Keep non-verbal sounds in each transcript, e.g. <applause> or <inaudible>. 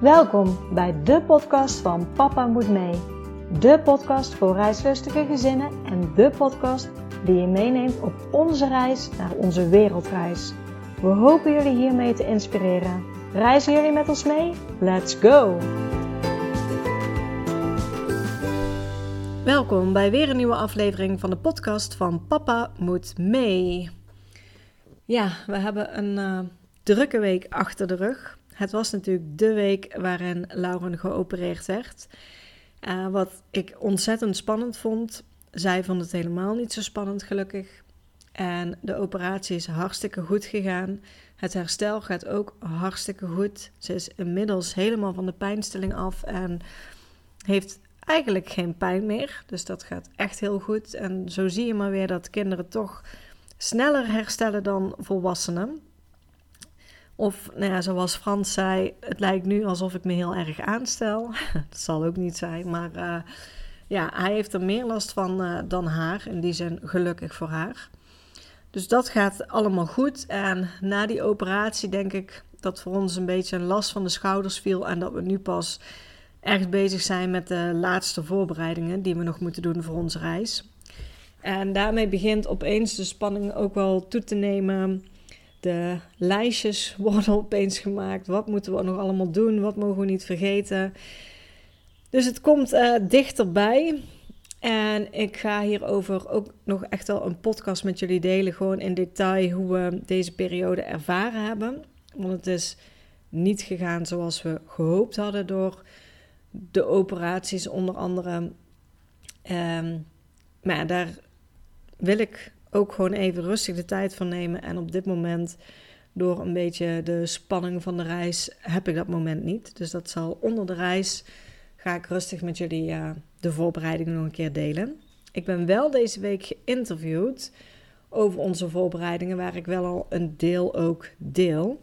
Welkom bij de podcast van Papa Moet Mee. De podcast voor reislustige gezinnen en de podcast die je meeneemt op onze reis naar onze wereldreis. We hopen jullie hiermee te inspireren. Reizen jullie met ons mee? Let's go! Welkom bij weer een nieuwe aflevering van de podcast van Papa Moet Mee. Ja, we hebben een uh, drukke week achter de rug. Het was natuurlijk de week waarin Lauren geopereerd werd. Uh, wat ik ontzettend spannend vond. Zij vond het helemaal niet zo spannend, gelukkig. En de operatie is hartstikke goed gegaan. Het herstel gaat ook hartstikke goed. Ze is inmiddels helemaal van de pijnstilling af en heeft eigenlijk geen pijn meer. Dus dat gaat echt heel goed. En zo zie je maar weer dat kinderen toch sneller herstellen dan volwassenen. Of nou ja, zoals Frans zei, het lijkt nu alsof ik me heel erg aanstel. <laughs> dat zal ook niet zijn, maar uh, ja, hij heeft er meer last van uh, dan haar. In die zin gelukkig voor haar. Dus dat gaat allemaal goed. En na die operatie denk ik dat voor ons een beetje een last van de schouders viel. En dat we nu pas echt bezig zijn met de laatste voorbereidingen die we nog moeten doen voor onze reis. En daarmee begint opeens de spanning ook wel toe te nemen de lijstjes <laughs> worden opeens gemaakt. Wat moeten we nog allemaal doen? Wat mogen we niet vergeten? Dus het komt uh, dichterbij. En ik ga hierover ook nog echt wel een podcast met jullie delen. Gewoon in detail hoe we deze periode ervaren hebben. Want het is niet gegaan zoals we gehoopt hadden door de operaties onder andere. Um, maar daar wil ik ook gewoon even rustig de tijd van nemen. En op dit moment, door een beetje de spanning van de reis, heb ik dat moment niet. Dus dat zal onder de reis, ga ik rustig met jullie de voorbereidingen nog een keer delen. Ik ben wel deze week geïnterviewd over onze voorbereidingen, waar ik wel al een deel ook deel.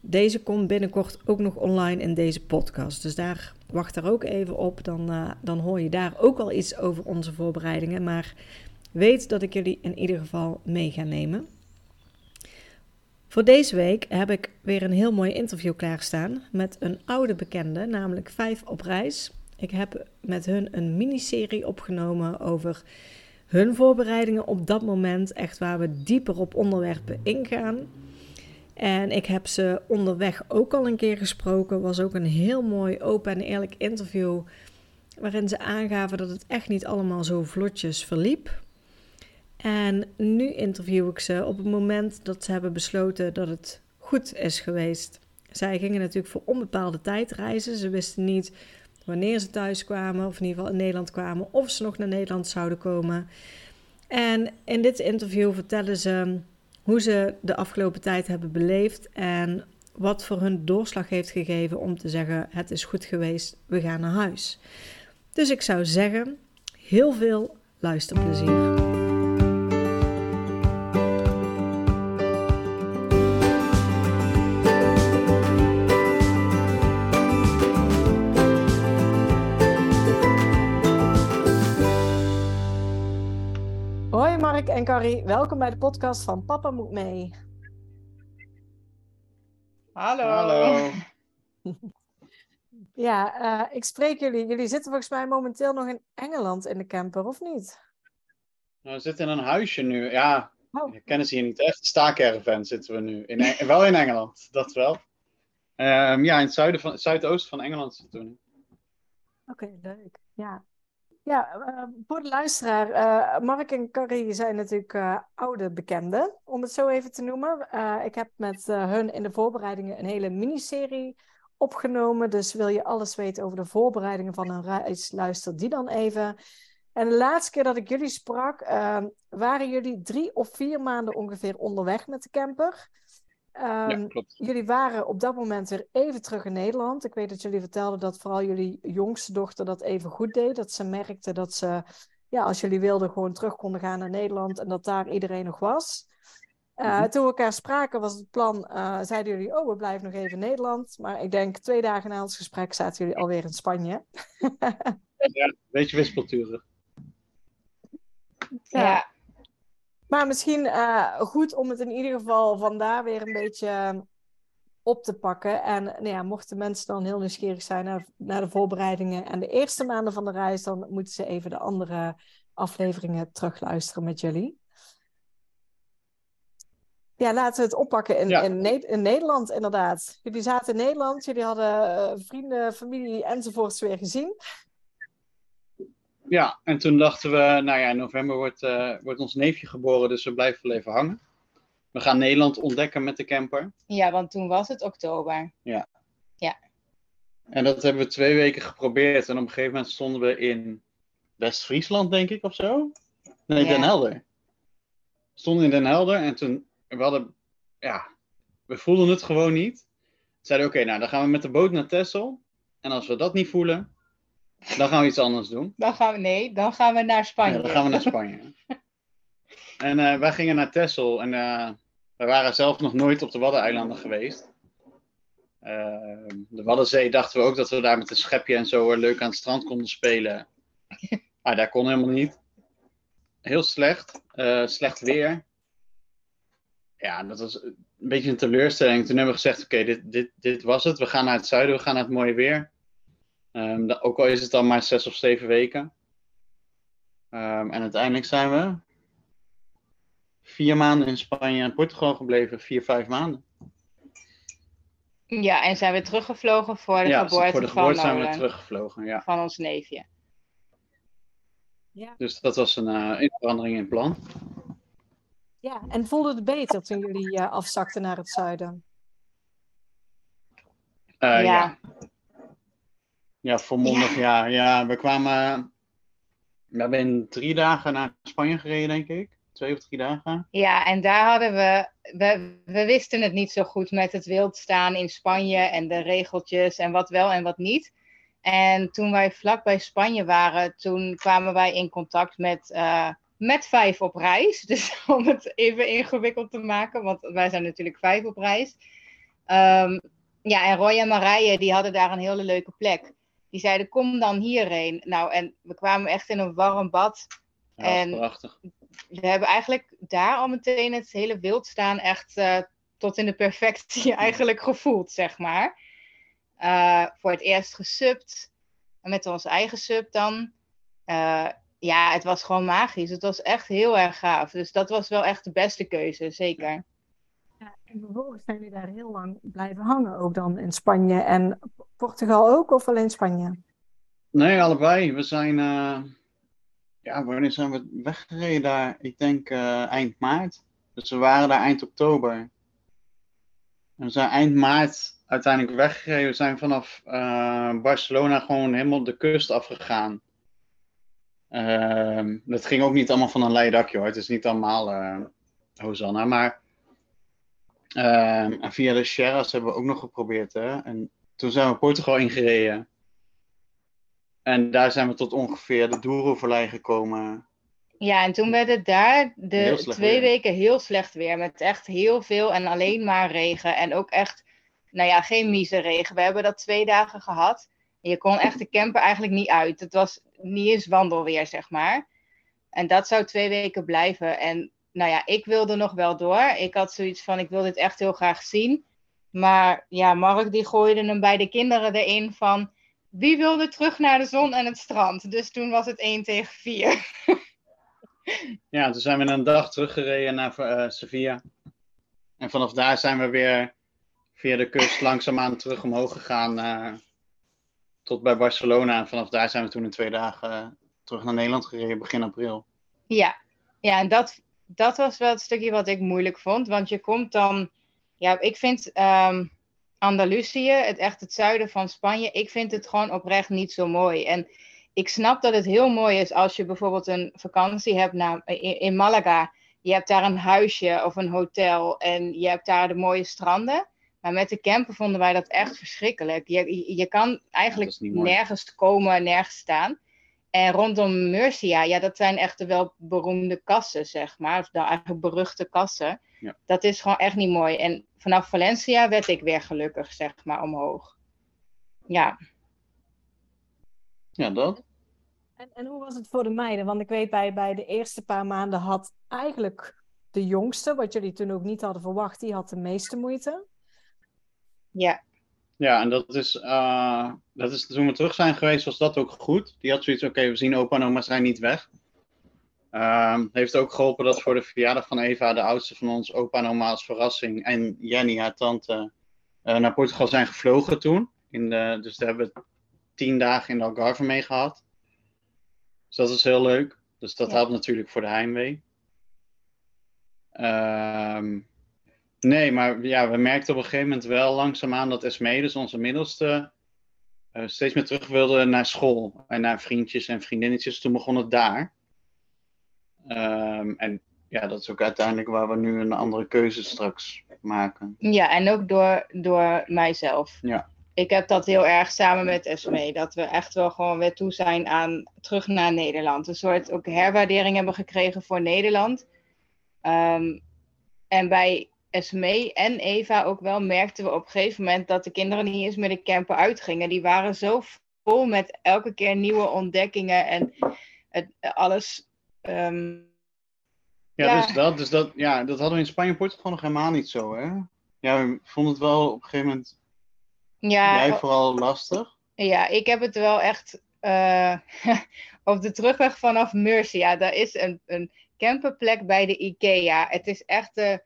Deze komt binnenkort ook nog online in deze podcast. Dus daar wacht er ook even op. Dan, uh, dan hoor je daar ook al iets over onze voorbereidingen. Maar Weet dat ik jullie in ieder geval mee ga nemen. Voor deze week heb ik weer een heel mooi interview klaarstaan met een oude bekende, namelijk Vijf op Reis. Ik heb met hun een miniserie opgenomen over hun voorbereidingen op dat moment, echt waar we dieper op onderwerpen ingaan. En ik heb ze onderweg ook al een keer gesproken. Was ook een heel mooi, open en eerlijk interview. Waarin ze aangaven dat het echt niet allemaal zo vlotjes verliep. En nu interview ik ze op het moment dat ze hebben besloten dat het goed is geweest. Zij gingen natuurlijk voor onbepaalde tijd reizen. Ze wisten niet wanneer ze thuis kwamen, of in ieder geval in Nederland kwamen, of ze nog naar Nederland zouden komen. En in dit interview vertellen ze hoe ze de afgelopen tijd hebben beleefd en wat voor hun doorslag heeft gegeven om te zeggen: Het is goed geweest, we gaan naar huis. Dus ik zou zeggen: heel veel luisterplezier. Welkom bij de podcast van Papa Moet Mee. Hallo. Hallo. <laughs> ja, uh, ik spreek jullie. Jullie zitten volgens mij momenteel nog in Engeland in de camper, of niet? Nou, we zitten in een huisje nu. Ja, oh. ik ken ze hier niet echt. Staakerven zitten we nu. In, wel in Engeland, <laughs> dat wel. Um, ja, in het zuiden van, zuidoosten van Engeland zitten we nu. Oké, leuk. Ja, ja, uh, voor de luisteraar, uh, Mark en Carrie zijn natuurlijk uh, oude bekenden, om het zo even te noemen. ik heb met hun in de voorbereidingen een hele miniserie opgenomen. Dus wil je alles weten over de voorbereidingen van een reis, luister die dan even. En de laatste keer dat ik jullie sprak, waren jullie drie of vier maanden ongeveer onderweg met de camper. Um, jullie waren op dat moment weer even terug in Nederland. Ik weet dat jullie vertelden dat vooral jullie jongste dochter dat even goed deed. Dat ze merkte dat ze, ja, als jullie wilden, gewoon terug konden gaan naar Nederland en dat daar iedereen nog was. Uh, Toen we elkaar spraken, was het plan, uh, zeiden jullie, oh, we blijven nog even in Nederland. Maar ik denk twee dagen na ons gesprek zaten jullie alweer in Spanje. <laughs> ja, een beetje wispelturig. ja. Maar misschien uh, goed om het in ieder geval vandaar weer een beetje op te pakken. En nou ja, mochten mensen dan heel nieuwsgierig zijn naar, naar de voorbereidingen en de eerste maanden van de reis, dan moeten ze even de andere afleveringen terugluisteren met jullie. Ja, laten we het oppakken in, in, in, Nederland, inderdaad. Jullie zaten in Nederland, jullie hadden uh, vrienden, familie enzovoorts weer gezien. Ja, en toen dachten we, nou ja, in november wordt, uh, wordt ons neefje geboren, dus we blijven wel even hangen. We gaan Nederland ontdekken met de camper. Ja, want toen was het oktober. Ja. Ja. En dat hebben we twee weken geprobeerd. En op een gegeven moment stonden we in West-Friesland, denk ik, of zo. Nee, Den Helder. Stonden in Den Helder en toen, we hadden, ja, we voelden het gewoon niet. Zeiden, oké, nou, dan gaan we met de boot naar Texel. En als we dat niet voelen, dan gaan we iets anders doen. Dan gaan we, nee, dan gaan we naar Spanje. Ja, dan gaan we naar Spanje. <laughs> en uh, wij gingen naar Texel en uh, we waren zelf nog nooit op de Waddeneilanden geweest. Uh, de Waddenzee dachten we ook dat we daar met een schepje en zo leuk aan het strand konden spelen. <laughs> Maar daar kon helemaal niet. Heel slecht. slecht weer. Ja, dat was een beetje een teleurstelling. Toen hebben we gezegd, oké, dit, dit, dit was het. We gaan naar het zuiden, we gaan naar het mooie weer. Um, ook al is het dan maar zes of zeven weken. Um, en uiteindelijk zijn we vier maanden in Spanje en Portugal gebleven. Vier, vijf maanden. Ja, en zijn we teruggevlogen voor de ja, geboorte voor de geboorte zijn we teruggevlogen, ja. Van ons neefje. Ja. Dus dat was een, uh, een verandering in plan. Ja, en voelde het beter toen jullie uh, afzakten naar het zuiden? Uh, ja. ja. Ja, volmondig, ja. ja. we kwamen... We hebben drie dagen naar Spanje gereden, denk ik. Twee of drie dagen. Ja, en daar hadden we... We, we wisten het niet zo goed met het wild staan in Spanje en de regeltjes en wat wel en wat niet. En toen wij vlak bij Spanje waren, toen kwamen wij in contact met, uh, met vijf op reis. <laughs> Dus om het even ingewikkeld te maken, want wij zijn natuurlijk vijf op reis. Um, ja, en Roy en Marije, die hadden daar een hele leuke plek die zeiden: Kom dan hierheen. Nou, en we kwamen echt in een warm bad. Ja, en prachtig. We hebben eigenlijk daar al meteen het hele wildstaan echt uh, tot in de perfectie <laughs> eigenlijk gevoeld, zeg maar. Uh, voor het eerst gesubt, met onze eigen sub dan. Uh, ja, het was gewoon magisch. Het was echt heel erg gaaf. Dus dat was wel echt de beste keuze, zeker. En vervolgens zijn jullie daar heel lang blijven hangen, ook dan in Spanje en Portugal ook, of alleen Spanje? Nee, allebei. We zijn, uh, ja, wanneer zijn we weggereden daar? Ik denk uh, eind maart. Dus we waren daar eind oktober. En we zijn eind maart uiteindelijk weggereden. We zijn vanaf uh, Barcelona gewoon helemaal de kust afgegaan. Ehm, dat ging ook niet allemaal van een leien dakje hoor. Het is niet allemaal Hosanna, maar Ehm, en via de Sierras hebben we ook nog geprobeerd. Hè? En toen zijn we Portugal ingereden. En daar zijn we tot ongeveer de Douro-vallei gekomen. Ja, en toen werd het daar de twee weken heel slecht weer. Met echt heel veel en alleen maar regen. En ook echt, nou ja, geen mieze regen. We hebben dat twee dagen gehad. je kon echt de camper eigenlijk niet uit. Het was niet eens wandelweer, zeg maar. En dat zou twee weken blijven. En nou ja, ik wilde nog wel door. Ik had zoiets van, ik wil dit echt heel graag zien. Maar ja, Mark die gooide hem bij de kinderen erin van... Wie wilde terug naar de zon en het strand? Dus toen was het 1 tegen 4. <laughs> ja, toen zijn we een dag teruggereden naar uh, Sevilla. En vanaf daar zijn we weer via de kust langzaamaan terug omhoog gegaan. Uh, tot bij Barcelona. En vanaf daar zijn we toen in twee dagen uh, terug naar Nederland gereden, begin april. Ja, ja en dat dat was wel het stukje wat ik moeilijk vond. Want je komt dan. Ja, ik vind um, Andalusië, het echt het zuiden van Spanje, ik vind het gewoon oprecht niet zo mooi. En ik snap dat het heel mooi is als je bijvoorbeeld een vakantie hebt naar, in, in Malaga. Je hebt daar een huisje of een hotel en je hebt daar de mooie stranden. Maar met de camper vonden wij dat echt verschrikkelijk. Je, je kan eigenlijk nergens komen, nergens staan. En rondom Murcia, ja, dat zijn echt de wel beroemde kassen, zeg maar. Of de eigenlijk beruchte kassen. Ja. Dat is gewoon echt niet mooi. En vanaf Valencia werd ik weer gelukkig, zeg maar, omhoog. Ja. Ja, dat. En, en hoe was het voor de meiden? Want ik weet, bij, bij de eerste paar maanden had eigenlijk de jongste, wat jullie toen ook niet hadden verwacht, die had de meeste moeite. Ja. Ja, en dat is, uh, dat is toen we terug zijn geweest, was dat ook goed. Die had zoiets, oké, we zien opa en oma zijn niet weg. Uh, heeft ook geholpen dat voor de verjaardag van Eva, de oudste van ons, opa en oma als verrassing en Jenny, haar tante, uh, naar Portugal zijn gevlogen toen. In de, dus daar hebben we tien dagen in Algarve mee gehad. Dus dat is heel leuk. Dus dat ja. helpt natuurlijk voor de heimwee. Ehm Nee, maar ja, we merkten op een gegeven moment wel langzaamaan dat Esme, dus onze middelste, uh, steeds meer terug wilde naar school en naar vriendjes en vriendinnetjes. Toen begon het daar. Um, en ja, dat is ook uiteindelijk waar we nu een andere keuze straks maken. Ja, en ook door, door mijzelf. Ja. Ik heb dat heel erg samen met Esme, dat we echt wel gewoon weer toe zijn aan terug naar Nederland. Een soort ook herwaardering hebben gekregen voor Nederland. Um, en bij Esme en Eva ook wel merkten we op een gegeven moment dat de kinderen niet eens met de camper uitgingen. Die waren zo vol met elke keer nieuwe ontdekkingen en het, alles. Um, ja, ja, Dus, dat, dus dat, ja, dat hadden we in Spanje en Portugal nog helemaal niet zo, hè? Ja, we vonden het wel op een gegeven moment. Ja, jij vooral lastig. Ja, ik heb het wel echt. Uh, <laughs> op de terugweg vanaf Murcia, daar is een, een camperplek bij de IKEA. Het is echt de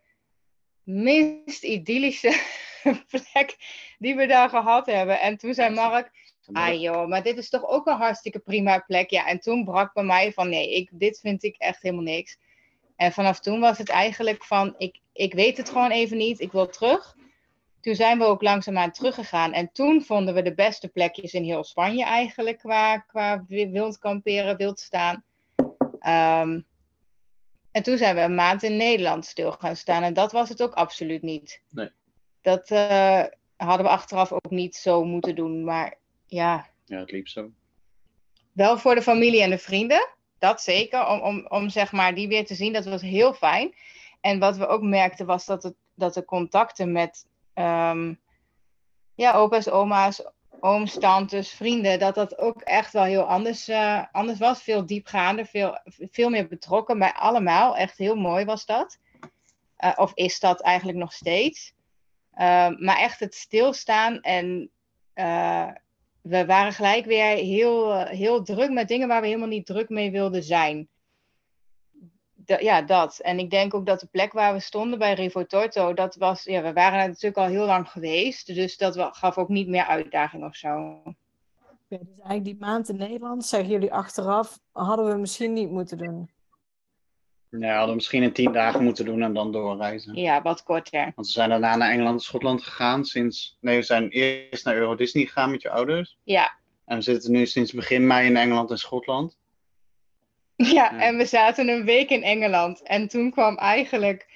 minst idyllische <laughs> plek die we daar gehad hebben. En toen zei Mark, ah joh, maar dit is toch ook een hartstikke prima plek. Ja, en toen brak bij mij van, nee, ik, dit vind ik echt helemaal niks. En vanaf toen was het eigenlijk van, ik, ik weet het gewoon even niet, ik wil terug. Toen zijn we ook langzaamaan teruggegaan. En toen vonden we de beste plekjes in heel Spanje eigenlijk, qua, qua wild kamperen, wild staan. Um, en toen zijn we een maand in Nederland stil gaan staan. En dat was het ook absoluut niet. Nee. Dat uh, hadden we achteraf ook niet zo moeten doen. Maar ja. Ja, het liep zo. Wel voor de familie en de vrienden. Dat zeker. Om, om, om zeg maar die weer te zien. Dat was heel fijn. En wat we ook merkten was dat, het, dat de contacten met um, ja, opa's, oma's, ooms, tantes, vrienden, dat dat ook echt wel heel anders, uh, anders was. Veel diepgaander, veel, veel meer betrokken bij allemaal. Echt heel mooi was dat. Uh, of is dat eigenlijk nog steeds. Uh, maar echt het stilstaan en we waren gelijk weer heel, heel druk met dingen waar we helemaal niet druk mee wilden zijn. Ja, dat. En ik denk ook dat de plek waar we stonden bij Rivo Torto, dat was, ja, we waren natuurlijk al heel lang geweest, dus dat gaf ook niet meer uitdaging of zo. Ja, dus eigenlijk die maand in Nederland, zeggen jullie achteraf, hadden we misschien niet moeten doen. Nee, we hadden misschien in tien dagen moeten doen en dan doorreizen. Ja, wat korter. Want we zijn daarna naar Engeland en Schotland gegaan. Sinds, nee, we zijn eerst naar Euro Disney gegaan met je ouders. Ja. En we zitten nu sinds begin mei in Engeland en Schotland. <laughs> Ja, ja, en we zaten een week in Engeland. En toen kwam eigenlijk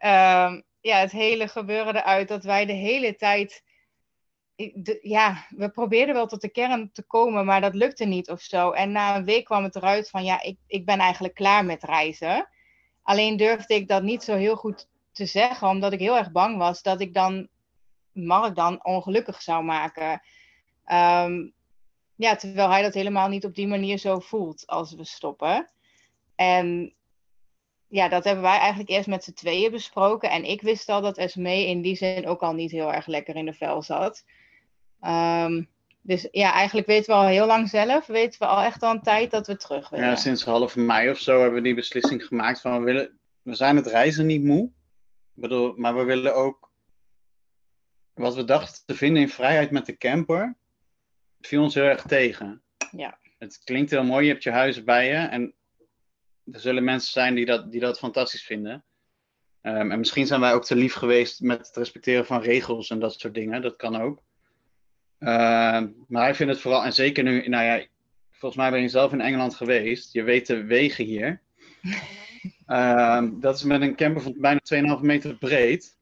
uh, ja, het hele gebeuren eruit dat wij de hele tijd. De, ja, we probeerden wel tot de kern te komen, maar dat lukte niet of zo. En na een week kwam het eruit van ja, ik, ik ben eigenlijk klaar met reizen. Alleen durfde ik dat niet zo heel goed te zeggen, omdat ik heel erg bang was dat ik dan Mark dan ongelukkig zou maken. Um, ja, terwijl hij dat helemaal niet op die manier zo voelt als we stoppen. En ja, dat hebben wij eigenlijk eerst met z'n tweeën besproken. En ik wist al dat Esme in die zin ook al niet heel erg lekker in de vel zat. Um, dus ja, eigenlijk weten we al heel lang zelf, weten we al echt al een tijd dat we terug willen. Ja, sinds half mei of zo hebben we die beslissing gemaakt van we, willen, we zijn het reizen niet moe. Ik bedoel, maar we willen ook wat we dachten te vinden in vrijheid met de camper viel ons heel erg tegen. Ja. Het klinkt heel mooi, je hebt je huis bij je en er zullen mensen zijn die dat, die dat fantastisch vinden. Um, en misschien zijn wij ook te lief geweest met het respecteren van regels en dat soort dingen. Dat kan ook. Uh, maar hij vindt het vooral, en zeker nu, nou ja, volgens mij ben je zelf in Engeland geweest. Je weet de wegen hier. uh, <laughs> dat is met een camper van bijna 2,5 meter breed.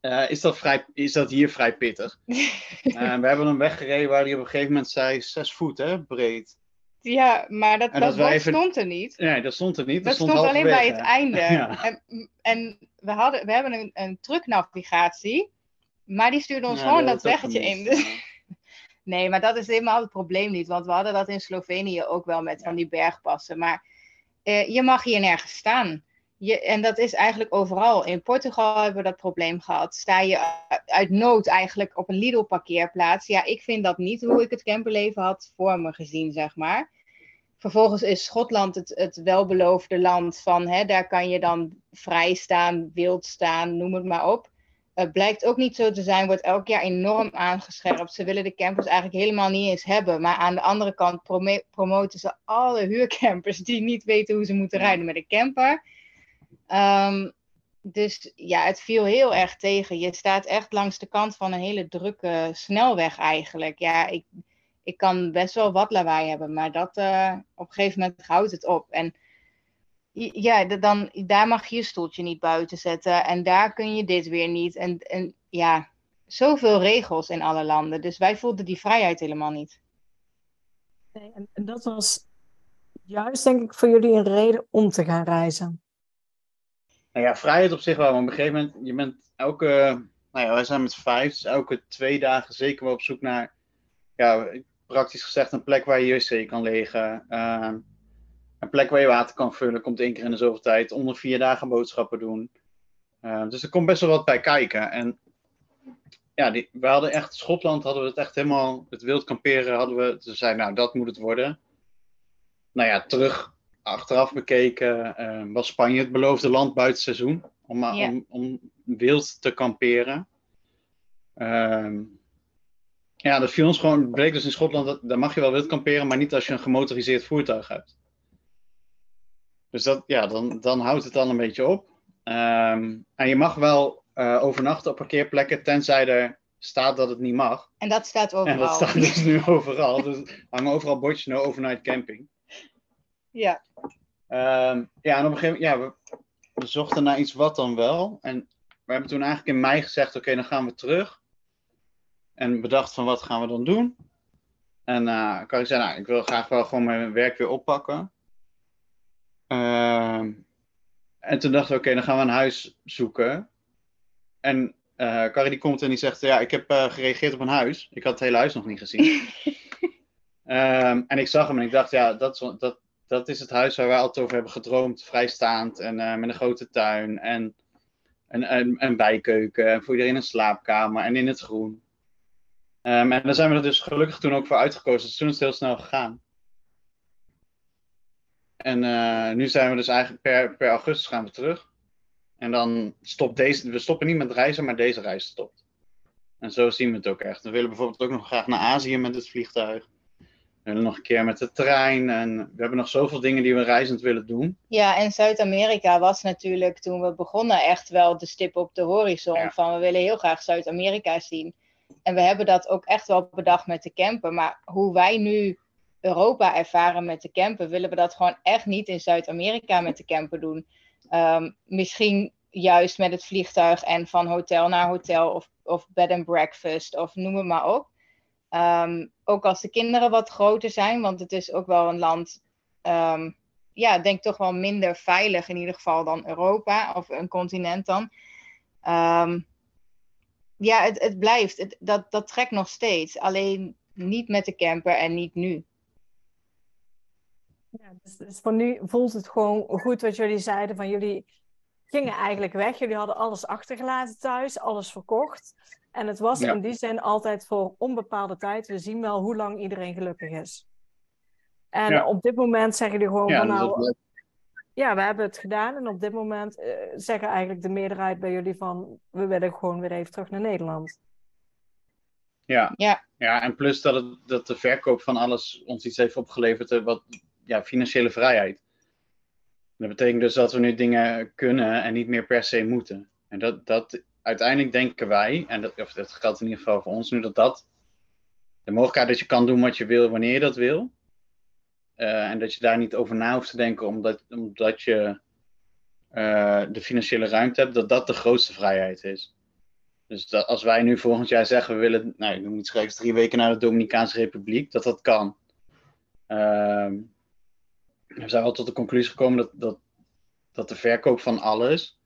Uh, is, dat vrij, is dat hier vrij pittig? uh, <laughs> we hebben een weg gereden waar hij op een gegeven moment zei 6 voet hè, breed. Ja, maar dat, dat, dat even... stond er niet. Nee, dat stond er niet. Dat, stond, stond alleen bij het einde. <laughs> ja. En, en we, hadden, we hebben een, een trucknavigatie, maar die stuurde ons ja, gewoon dat, weggetje in. Dus... <laughs> nee, maar dat is helemaal het probleem niet. Want we hadden dat in Slovenië ook wel met van die bergpassen. Maar uh, je mag hier nergens staan je, en dat is eigenlijk overal. In Portugal hebben we dat probleem gehad. Sta je uit nood eigenlijk op een Lidl-parkeerplaats? Ja, ik vind dat niet hoe ik het camperleven had voor me gezien, zeg maar. Vervolgens is Schotland het, het welbeloofde land van, hè, daar kan je dan vrij staan, wild staan, noem het maar op. Het blijkt ook niet zo te zijn, wordt elk jaar enorm aangescherpt. Ze willen de campers eigenlijk helemaal niet eens hebben. Maar aan de andere kant promoten ze alle huurcampers die niet weten hoe ze moeten rijden met een camper. Um, dus ja, het viel heel erg tegen. Je staat echt langs de kant van een hele drukke snelweg eigenlijk. Ja, ik, ik kan best wel wat lawaai hebben, maar dat, uh, op een gegeven moment houdt het op. En ja, dan, daar mag je je stoeltje niet buiten zetten en daar kun je dit weer niet. En, en ja, zoveel regels in alle landen. Dus wij voelden die vrijheid helemaal niet. Nee, en, en dat was juist denk ik voor jullie een reden om te gaan reizen. Ja, vrijheid op zich wel. Maar op een gegeven moment, je bent elke, nou ja, wij zijn met vijf, dus elke twee dagen zeker wel op zoek naar, ja, praktisch gezegd een plek waar je wc kan liggen. Uh, een plek waar je water kan vullen, komt één keer in de zoveel tijd. Onder vier dagen boodschappen doen. Uh, dus er komt best wel wat bij kijken. En ja, die, we hadden echt, Schotland hadden we het echt helemaal, het wild kamperen hadden we, ze zeiden nou dat moet het worden. Nou ja, terug achteraf bekeken uh, was Spanje het beloofde land buiten seizoen. Om, om, om wild te kamperen. Uh, ja, dat viel ons gewoon. bleek dus in Schotland, dat, daar mag je wel wild kamperen, maar niet als je een gemotoriseerd voertuig hebt. Dus dat, ja, dan, dan houdt het dan een beetje op. Um, en je mag wel uh, overnachten op parkeerplekken, tenzij er staat dat het niet mag. En dat staat overal. En dat staat dus nu overal. Dus hangen overal bordjes no overnight camping. Ja. Um, ja, en op een gegeven moment, ja, we, we, zochten naar iets wat dan wel. En we hebben toen eigenlijk in mei gezegd, oké, dan gaan we terug. En bedacht van, wat gaan we dan doen? En uh, kan ik zeggen, nou, ik wil graag wel gewoon mijn werk weer oppakken. Uh, en toen dachten we, oké, dan gaan we een huis zoeken. En uh, Carrie die komt en die zegt, ja, ik heb uh, gereageerd op een huis. Ik had het hele huis nog niet gezien. um, <laughs> en ik zag hem en ik dacht, ja, dat, dat, dat is het huis waar wij altijd over hebben gedroomd. Vrijstaand en uh, met een grote tuin en een, een, bijkeuken. En voor iedereen een slaapkamer en in het groen. Um, en daar zijn we er dus gelukkig toen ook voor uitgekozen. Dus toen is het heel snel gegaan. En uh, nu zijn we dus eigenlijk per, per augustus gaan we terug. En dan stopt deze, we stoppen niet met reizen, maar deze reis stopt. En zo zien we het ook echt. We willen bijvoorbeeld ook nog graag naar Azië met het vliegtuig. We willen nog een keer met de trein. En we hebben nog zoveel dingen die we reizend willen doen. Ja, en Zuid-Amerika was natuurlijk toen we begonnen echt wel de stip op de horizon. Ja. Van we willen heel graag Zuid-Amerika zien. En we hebben dat ook echt wel bedacht met de camper. Maar hoe wij nu Europa ervaren met de camper, willen we dat gewoon echt niet in Zuid-Amerika met de camper doen. Um, misschien juist met het vliegtuig en van hotel naar hotel of, of bed and breakfast of noem het maar op. Um, ook als de kinderen wat groter zijn, want het is ook wel een land, um, ja, denk toch wel minder veilig in ieder geval dan Europa of een continent dan. Um, ja, het, het blijft, dat, dat trekt nog steeds, alleen niet met de camper en niet nu. Dus, dus voor nu voelt het gewoon goed wat jullie zeiden van jullie gingen eigenlijk weg. Jullie hadden alles achtergelaten thuis, alles verkocht. En het was ja. in die zin altijd voor onbepaalde tijd. We zien wel hoe lang iedereen gelukkig is. En ja. op dit moment zeggen jullie gewoon ja, van nou... Ja, we hebben het gedaan. En op dit moment uh, zeggen eigenlijk de meerderheid bij jullie van... we willen gewoon weer even terug naar Nederland. Ja, ja. ja en plus dat, het, dat de verkoop van alles ons iets heeft opgeleverd... wat ja, financiële vrijheid. Dat betekent dus dat we nu dingen kunnen en niet meer per se moeten. En dat, dat uiteindelijk denken wij, en dat, geldt in ieder geval voor ons nu, dat dat de mogelijkheid dat je kan doen wat je wil wanneer je dat wil. Uh, en dat je daar niet over na hoeft te denken omdat, omdat je uh, de financiële ruimte hebt, dat dat de grootste vrijheid is. Dus als wij nu volgend jaar zeggen, we willen, nou ik noem iets geks, drie weken naar de Dominicaanse Republiek, dat dat kan. Uh, we zijn wel tot de conclusie gekomen dat, dat, dat de verkoop van alles,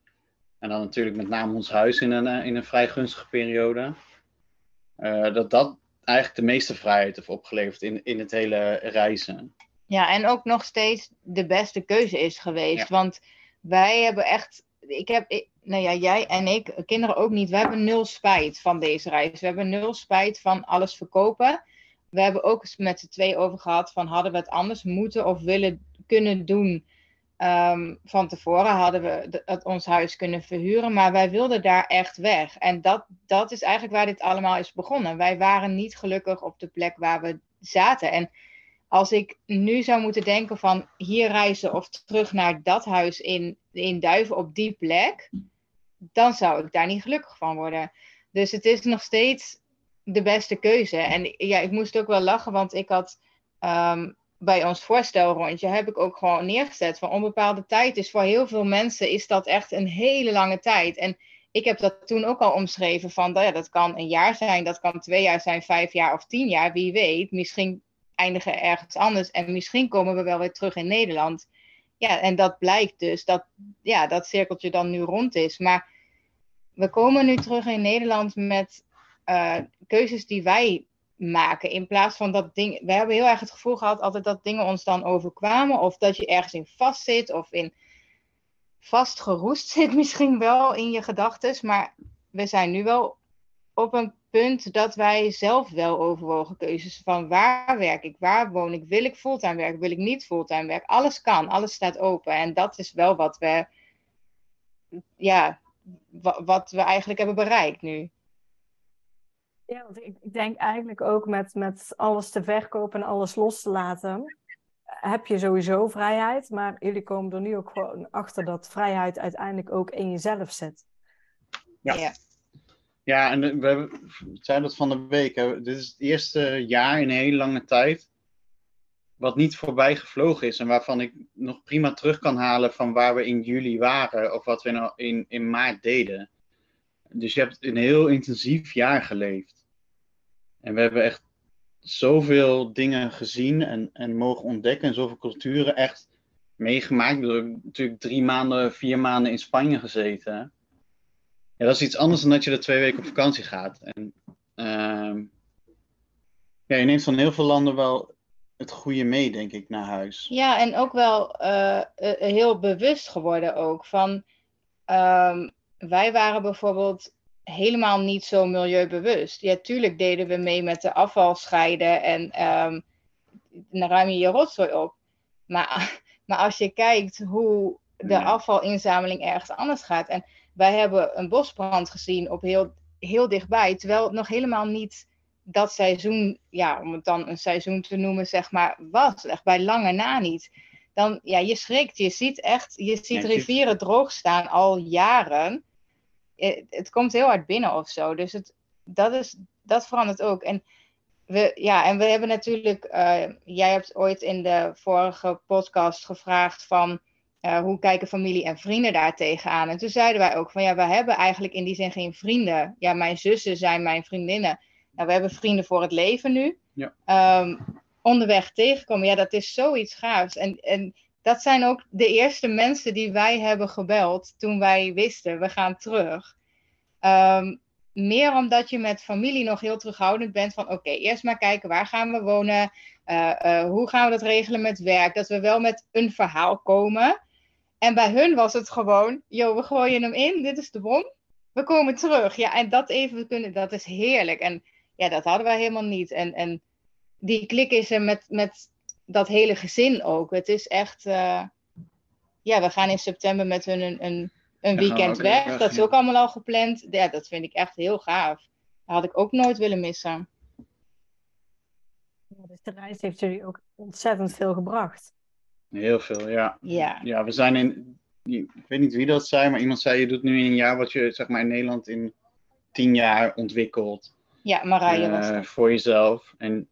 en dan natuurlijk met name ons huis in een, in een vrij gunstige periode, uh, dat dat eigenlijk de meeste vrijheid heeft opgeleverd in, in het hele reizen. Ja, en ook nog steeds de beste keuze is geweest. Ja. Want wij hebben echt, ik heb, ik, nou ja, jij en ik, kinderen ook niet, we hebben nul spijt van deze reis. We hebben nul spijt van alles verkopen. We hebben ook eens met z'n twee over gehad van hadden we het anders moeten of willen kunnen doen. Ehm, van tevoren hadden we het, ons huis kunnen verhuren, maar wij wilden daar echt weg. En dat, dat is eigenlijk waar dit allemaal is begonnen. Wij waren niet gelukkig op de plek waar we zaten. En als ik nu zou moeten denken van hier reizen of terug naar dat huis in, in Duiven op die plek, dan zou ik daar niet gelukkig van worden. Dus het is nog steeds de beste keuze. En ja, ik moest ook wel lachen, want ik had ehm, bij ons voorstelrondje heb ik ook gewoon neergezet van onbepaalde tijd is voor heel veel mensen is dat echt een hele lange tijd. En ik heb dat toen ook al omschreven van nou ja, dat kan een jaar zijn, dat kan twee jaar zijn, vijf jaar of tien jaar, wie weet. Misschien eindigen ergens anders en misschien komen we wel weer terug in Nederland. Ja, en dat blijkt dus dat ja, dat cirkeltje dan nu rond is. Maar we komen nu terug in Nederland met uh, keuzes die wij maken. In plaats van dat ding. We hebben heel erg het gevoel gehad altijd dat dingen ons dan overkwamen. Of dat je ergens in vast zit. Of in vastgeroest zit <laughs> misschien wel in je gedachten. Maar we zijn nu wel op een punt dat wij zelf wel overwogen keuzes van waar werk ik, waar woon ik, wil ik fulltime werken, wil ik niet fulltime werken. Alles kan, alles staat open. En dat is wel wat we, ja, wat we eigenlijk hebben bereikt nu. Ja, want ik denk eigenlijk ook met, met alles te verkopen en alles los te laten, heb je sowieso vrijheid. Maar jullie komen er nu ook gewoon achter dat vrijheid uiteindelijk ook in jezelf zit. Ja. ja. Ja, en we zeiden dat van de week. Hè. Dit is het eerste jaar in een hele lange tijd. Wat niet voorbij gevlogen is. En waarvan ik nog prima terug kan halen van waar we in juli waren. Of wat we in, in maart deden. Dus je hebt een heel intensief jaar geleefd. En we hebben echt zoveel dingen gezien en, en mogen ontdekken. En zoveel culturen echt meegemaakt. Heb natuurlijk drie maanden, vier maanden in Spanje gezeten. Ja, dat is iets anders dan dat je er twee weken op vakantie gaat. En, uh, ja, je neemt van heel veel landen wel het goede mee, denk ik, naar huis. Ja, en ook wel uh, heel bewust geworden ook van... Um, wij waren bijvoorbeeld helemaal niet zo milieubewust. Ja, tuurlijk deden we mee met de afval scheiden en um, dan ruim je je rotzooi op. Maar, <laughs> maar als je kijkt hoe de afvalinzameling ergens anders gaat. En wij hebben een bosbrand gezien op heel, heel dichtbij, terwijl het nog helemaal niet dat seizoen, ja, om het dan een seizoen te noemen, zeg maar, was. Echt bij lange na niet. Dan, ja, je schrikt. Je ziet echt, je ziet rivieren droog staan al jaren. Het, het, komt heel hard binnen of zo. Dus het, dat, is, dat verandert ook. En we, ja, en we hebben natuurlijk, uh, jij hebt ooit in de vorige podcast gevraagd van uh, hoe kijken familie en vrienden daar tegenaan? En toen zeiden wij ook van ja, we hebben eigenlijk in die zin geen vrienden. Ja, mijn zussen zijn mijn vriendinnen. Nou, we hebben vrienden voor het leven nu. Ja. Um, onderweg tegenkomen, ja, dat is zoiets gaafs. En, en dat zijn ook de eerste mensen die wij hebben gebeld toen wij wisten, we gaan terug. Um, meer omdat je met familie nog heel terughoudend bent van oké, eerst maar kijken waar gaan we wonen, uh, uh, hoe gaan we dat regelen met werk, dat we wel met een verhaal komen. En bij hun was het gewoon, joh, we gooien hem in, dit is de bom, we komen terug. Ja, en dat even kunnen, dat is heerlijk. En ja, dat hadden wij helemaal niet. En, en die klik is er met, met dat hele gezin ook. Het is echt, uh, ja, we gaan in september met hun een, een, een weekend weg. Dat is ook allemaal al gepland. Ja, dat vind ik echt heel gaaf. Dat had ik ook nooit willen missen. Ja, dus de reis heeft jullie ook ontzettend veel gebracht. Heel veel, ja. Ja, ja we zijn in, ik weet niet wie dat zei, maar iemand zei: je doet nu in een jaar wat je zeg maar in Nederland in tien jaar ontwikkelt. Ja, Marije was uh, Voor jezelf. En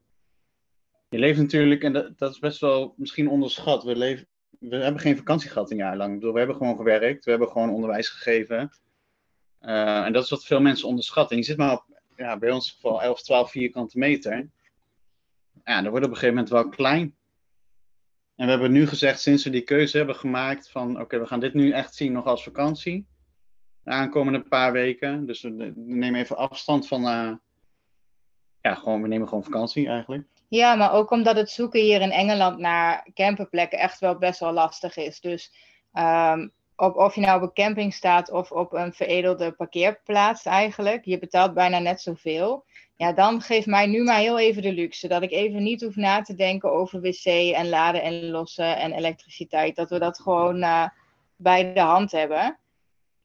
je leeft natuurlijk, en dat, dat is best wel misschien onderschat. We, leven, we hebben geen vakantie gehad een jaar lang. we hebben gewoon gewerkt, we hebben gewoon onderwijs gegeven. Uh, en dat is wat veel mensen onderschatten. En je zit maar op, ja, bij ons geval 11, 12 vierkante meter. Ja, dat wordt op een gegeven moment wel klein. En we hebben nu gezegd, sinds we die keuze hebben gemaakt, van oké, we gaan dit nu echt zien nog als vakantie. De aankomende paar weken. Dus we, nemen even afstand van, uh, ja, gewoon, we nemen gewoon vakantie eigenlijk. Ja, maar ook omdat het zoeken hier in Engeland naar camperplekken echt wel best wel lastig is. Dus um, op, of je nou op een camping staat of op een veredelde parkeerplaats eigenlijk, je betaalt bijna net zoveel. Ja, dan geef mij nu maar heel even de luxe. Dat ik even niet hoef na te denken over wc en laden en lossen en elektriciteit. Dat we dat gewoon uh, bij de hand hebben.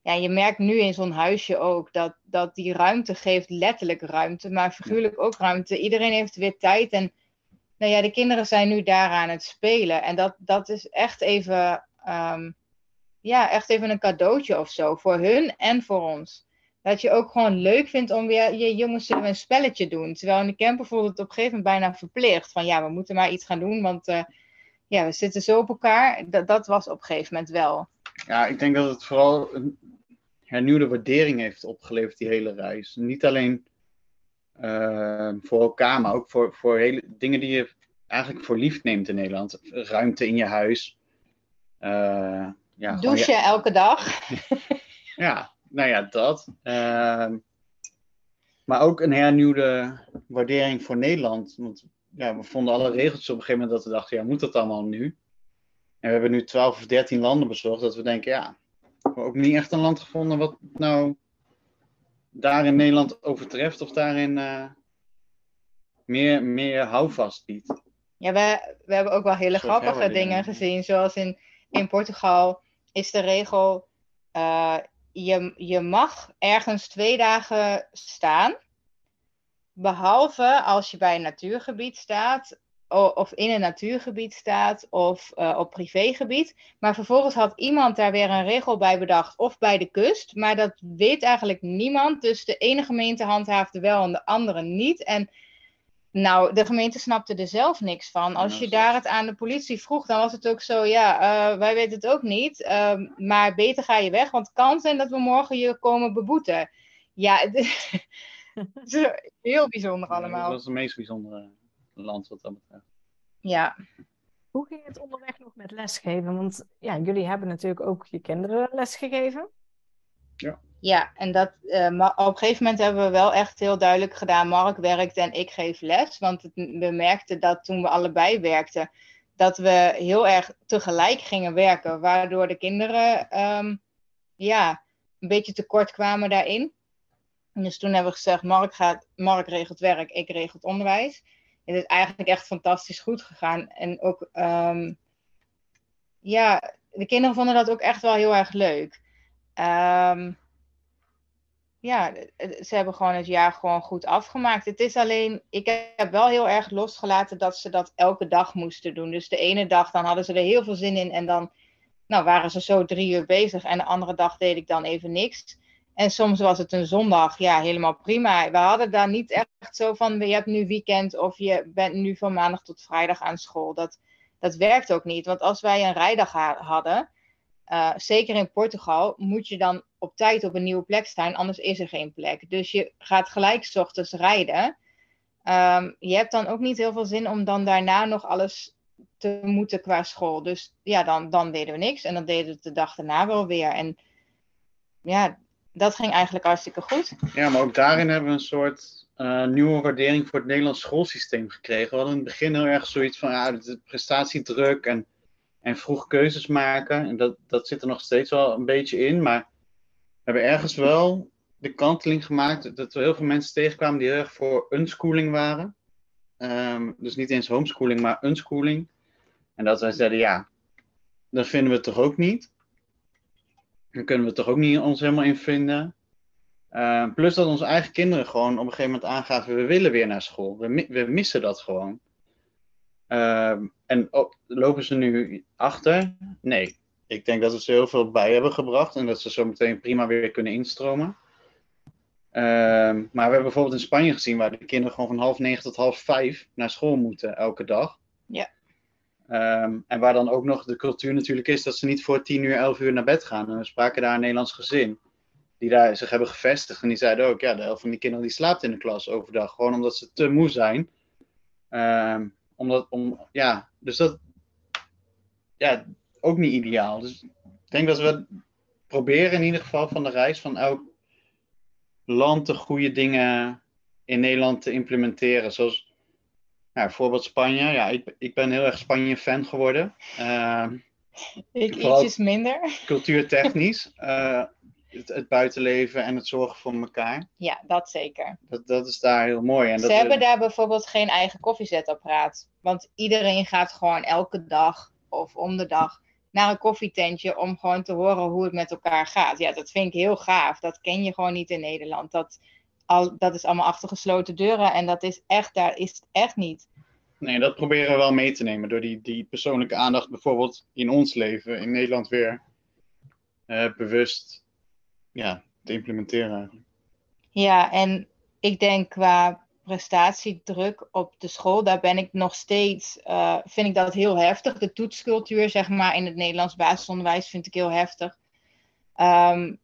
Ja, je merkt nu in zo'n huisje ook dat, dat die ruimte geeft letterlijk ruimte, maar figuurlijk ook ruimte. Iedereen heeft weer tijd en nou ja, de kinderen zijn nu daar aan het spelen. En dat, dat is echt even, um, ja, echt even een cadeautje of zo voor hun en voor ons. Dat je ook gewoon leuk vindt om weer, je jongens zullen een spelletje doen. Terwijl in de camper voelde het op een gegeven moment bijna verplicht. Van ja, we moeten maar iets gaan doen, want uh, ja, we zitten zo op elkaar. Dat, dat was op een gegeven moment wel. Ja, ik denk dat het vooral hernieuwde waardering heeft opgeleverd, die hele reis. Niet alleen uh, voor elkaar, maar ook voor, voor hele dingen die je eigenlijk voor lief neemt in Nederland. Ruimte in je huis. Uh, ja, Douchen je... elke dag. <laughs> ja, nou ja, dat. Uh, maar ook een hernieuwde waardering voor Nederland. Want ja, we vonden alle regeltjes op een gegeven moment dat we dachten, ja, moet dat allemaal nu? En we hebben nu 12 of 13 landen bezocht, dat we denken, ja, ook niet echt een land gevonden wat nou daar in Nederland overtreft of daarin uh, meer, meer houvast biedt. Ja, we, we hebben ook wel hele grappige dingen gezien. Zoals in, in Portugal is de regel: uh, je, je mag ergens twee dagen staan. Behalve als je bij een natuurgebied staat of in een natuurgebied staat of uh, op privégebied. Maar vervolgens had iemand daar weer een regel bij bedacht of bij de kust. Maar dat weet eigenlijk niemand. Dus de ene gemeente handhaafde wel en de andere niet. En nou, de gemeente snapte er zelf niks van. Als je daar het aan de politie vroeg, dan was het ook zo, ja, uh, wij weten het ook niet. Uh, maar beter ga je weg, want het kan zijn dat we morgen je komen beboeten. Ja, <laughs> het is <laughs> heel bijzonder allemaal. dat was het meest bijzondere land wat dat betreft. Ja. Hoe ging het onderweg nog met lesgeven? Want ja, jullie hebben natuurlijk ook je kinderen lesgegeven. Ja. Ja, en dat, uh, op een gegeven moment hebben we wel echt heel duidelijk gedaan, Mark werkt en ik geef les. Want het, we merkten dat toen we allebei werkten, dat we heel erg tegelijk gingen werken. Waardoor de kinderen um, ja, een beetje tekort kwamen daarin. Dus toen hebben we gezegd, Mark, gaat, Mark regelt werk, ik regel het onderwijs het is eigenlijk echt fantastisch goed gegaan. En ook, um, ja, de kinderen vonden dat ook echt wel heel erg leuk. Um, ja, ze hebben gewoon het jaar gewoon goed afgemaakt. Het is alleen, ik heb wel heel erg losgelaten dat ze dat elke dag moesten doen. Dus de ene dag, dan hadden ze er heel veel zin in en dan nou, waren ze zo drie uur bezig. En de andere dag deed ik dan even niks. En soms was het een zondag, ja, helemaal prima. We hadden daar niet echt zo van, je hebt nu weekend of je bent nu van maandag tot vrijdag aan school. Dat, dat werkt ook niet. Want als wij een rijdag hadden, uh, zeker in Portugal, moet je dan op tijd op een nieuwe plek staan, anders is er geen plek. Dus je gaat gelijk s ochtends rijden. Um, je hebt dan ook niet heel veel zin om dan daarna nog alles te moeten qua school. Dus ja, dan, dan deden we niks en dan deden we de dag daarna wel weer. En ja, dat ging eigenlijk hartstikke goed. Ja, maar ook daarin hebben we een soort uh, nieuwe waardering voor het Nederlands schoolsysteem gekregen. We hadden in het begin heel erg zoiets van ja, de prestatiedruk en, en vroeg keuzes maken. En dat, dat zit er nog steeds wel een beetje in. Maar we hebben ergens wel de kanteling gemaakt dat we heel veel mensen tegenkwamen die heel erg voor unschooling waren. Um, dus niet eens homeschooling, maar unschooling. En dat wij zeiden, ja, dat vinden we toch ook niet. Dan kunnen we toch ook niet ons helemaal in vinden. Uh, plus dat onze eigen kinderen gewoon op een gegeven moment aangaven, we willen weer naar school. We, we missen dat gewoon. Uh, en lopen ze nu achter? Nee. Ik denk dat we ze heel veel bij hebben gebracht en dat ze zo meteen prima weer kunnen instromen. Uh, maar we hebben bijvoorbeeld in Spanje gezien waar de kinderen gewoon van half negen tot half vijf naar school moeten elke dag. Ja. Um, en waar dan ook nog de cultuur natuurlijk is dat ze niet voor 10 uur, 11 uur naar bed gaan. En we spraken daar een Nederlands gezin die daar zich hebben gevestigd. En die zeiden ook, ja, de helft van die kinderen die slaapt in de klas overdag. Gewoon omdat ze te moe zijn. Um, omdat, om, ja, dus dat, ja, ook niet ideaal. Dus ik denk dat we proberen in ieder geval van de reis van elk land de goede dingen in Nederland te implementeren. Zoals bijvoorbeeld Spanje. Ja, ik, ik ben heel erg Spanje-fan geworden. Uh, Ik ietsjes minder. <laughs> Cultuurtechnisch, eh, het, het buitenleven en het zorgen voor elkaar. Ja, dat zeker. Dat, dat is daar heel mooi. En dat, Ze hebben daar bijvoorbeeld geen eigen koffiezetapparaat. Want iedereen gaat gewoon elke dag of om de dag naar een koffietentje om gewoon te horen hoe het met elkaar gaat. Ja, dat vind ik heel gaaf. Dat ken je gewoon niet in Nederland. Dat, al, dat is allemaal achter gesloten deuren en dat is echt, daar is het echt niet. Nee, dat proberen we wel mee te nemen door die, die persoonlijke aandacht bijvoorbeeld in ons leven in Nederland weer eh, bewust ja, te implementeren eigenlijk. Ja, en ik denk qua prestatiedruk op de school, daar ben ik nog steeds, eh, vind ik dat heel heftig. De toetscultuur, zeg maar, in het Nederlands basisonderwijs vind ik heel heftig. Ehm,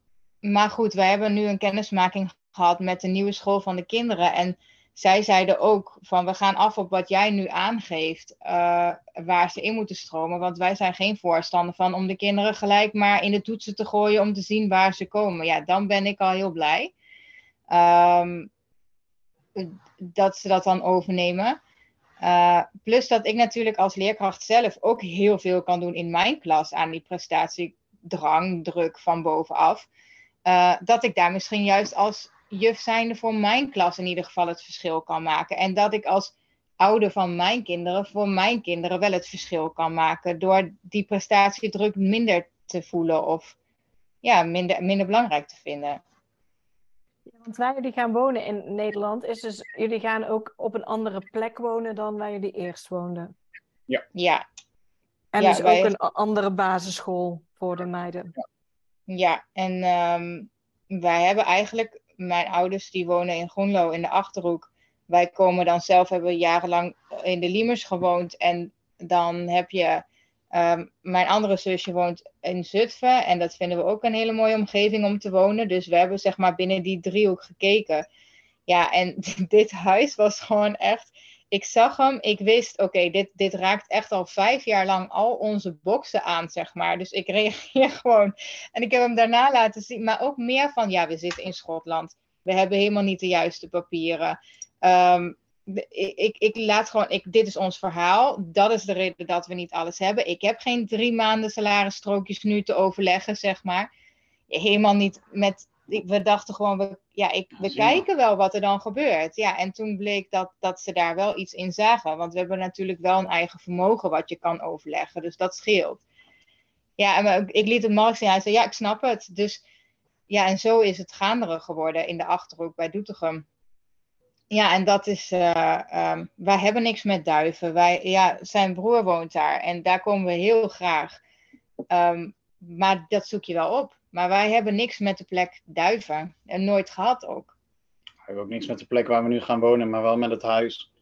maar goed, wij hebben nu een kennismaking gehad met de nieuwe school van de kinderen. En zij zeiden ook van, we gaan af op wat jij nu aangeeft, eh, waar ze in moeten stromen. Want wij zijn geen voorstander van om de kinderen gelijk maar in de toetsen te gooien om te zien waar ze komen. Ja, dan ben ik al heel blij. Ehm, dat ze dat dan overnemen. Uh, plus dat ik natuurlijk als leerkracht zelf ook heel veel kan doen in mijn klas aan die prestatiedrang, druk van bovenaf. Uh, dat ik daar misschien juist als juf zijnde voor mijn klas in ieder geval het verschil kan maken. En dat ik als ouder van mijn kinderen voor mijn kinderen wel het verschil kan maken. Door die prestatiedruk minder te voelen of ja, minder, minder belangrijk te vinden. Ja, want waar jullie gaan wonen in Nederland, is dus jullie gaan ook op een andere plek wonen dan waar jullie eerst woonden. Ja. Ja. En Ja, dus wij- ook een andere basisschool voor de meiden. Ja, en ehm, wij hebben eigenlijk, mijn ouders die wonen in Groenlo in de Achterhoek. Wij komen dan zelf, hebben jarenlang in de Liemers gewoond. En dan heb je, ehm, mijn andere zusje woont in Zutphen. En dat vinden we ook een hele mooie omgeving om te wonen. Dus we hebben zeg maar binnen die driehoek gekeken. Ja, en <laughs> dit huis was gewoon echt. Ik zag hem, ik wist, oké, dit, dit raakt echt al vijf jaar lang al onze boksen aan, zeg maar. Dus ik <laughs> reageer gewoon. En ik heb hem daarna laten zien, maar ook meer van, ja, we zitten in Schotland. We hebben helemaal niet de juiste papieren. De- ik, ik, ik laat gewoon, ik, dit is ons verhaal. Dat is de reden dat we niet alles hebben. Ik heb geen drie maanden salarisstrookjes nu te overleggen, zeg maar. Helemaal niet met. We dachten gewoon, we, ja, ik, we kijken wel wat er dan gebeurt. Ja, en toen bleek dat, dat ze daar wel iets in zagen. Want we hebben natuurlijk wel een eigen vermogen wat je kan overleggen. Dus dat scheelt. Ja, en ik liet het Mark zien. Hij zei, ja, ik snap het. Dus ja, en zo is het gaanderen geworden in de Achterhoek bij Doetinchem. Ja, en dat is, eh, ehm, wij hebben niks met duiven. Wij, ja, zijn broer woont daar en daar komen we heel graag. Ehm, maar dat zoek je wel op. Maar wij hebben niks met de plek duiven. En nooit gehad ook. We hebben ook niks met de plek waar we nu gaan wonen, maar wel met het huis.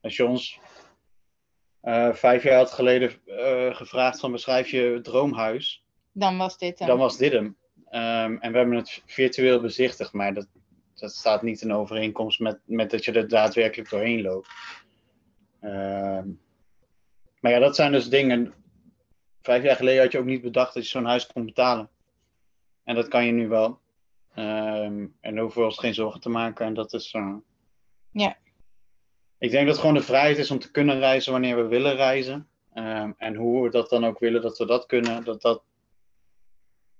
Als je ons eh, vijf jaar had geleden eh, gevraagd van beschrijf je droomhuis, Dan was dit hem. dan was dit hem. Ehm, en we hebben het virtueel bezichtigd, maar dat, dat staat niet in overeenkomst met, met dat je er daadwerkelijk doorheen loopt. Ehm, maar ja, dat zijn dus dingen. Vijf jaar geleden had je ook niet bedacht dat je zo'n huis kon betalen. En dat kan je nu wel. Ehm, en daar hoeven we ons geen zorgen te maken. En dat is. eh, Ja. Ik denk dat gewoon de vrijheid is om te kunnen reizen wanneer we willen reizen. Ehm, en hoe we dat dan ook willen dat we dat kunnen. Dat dat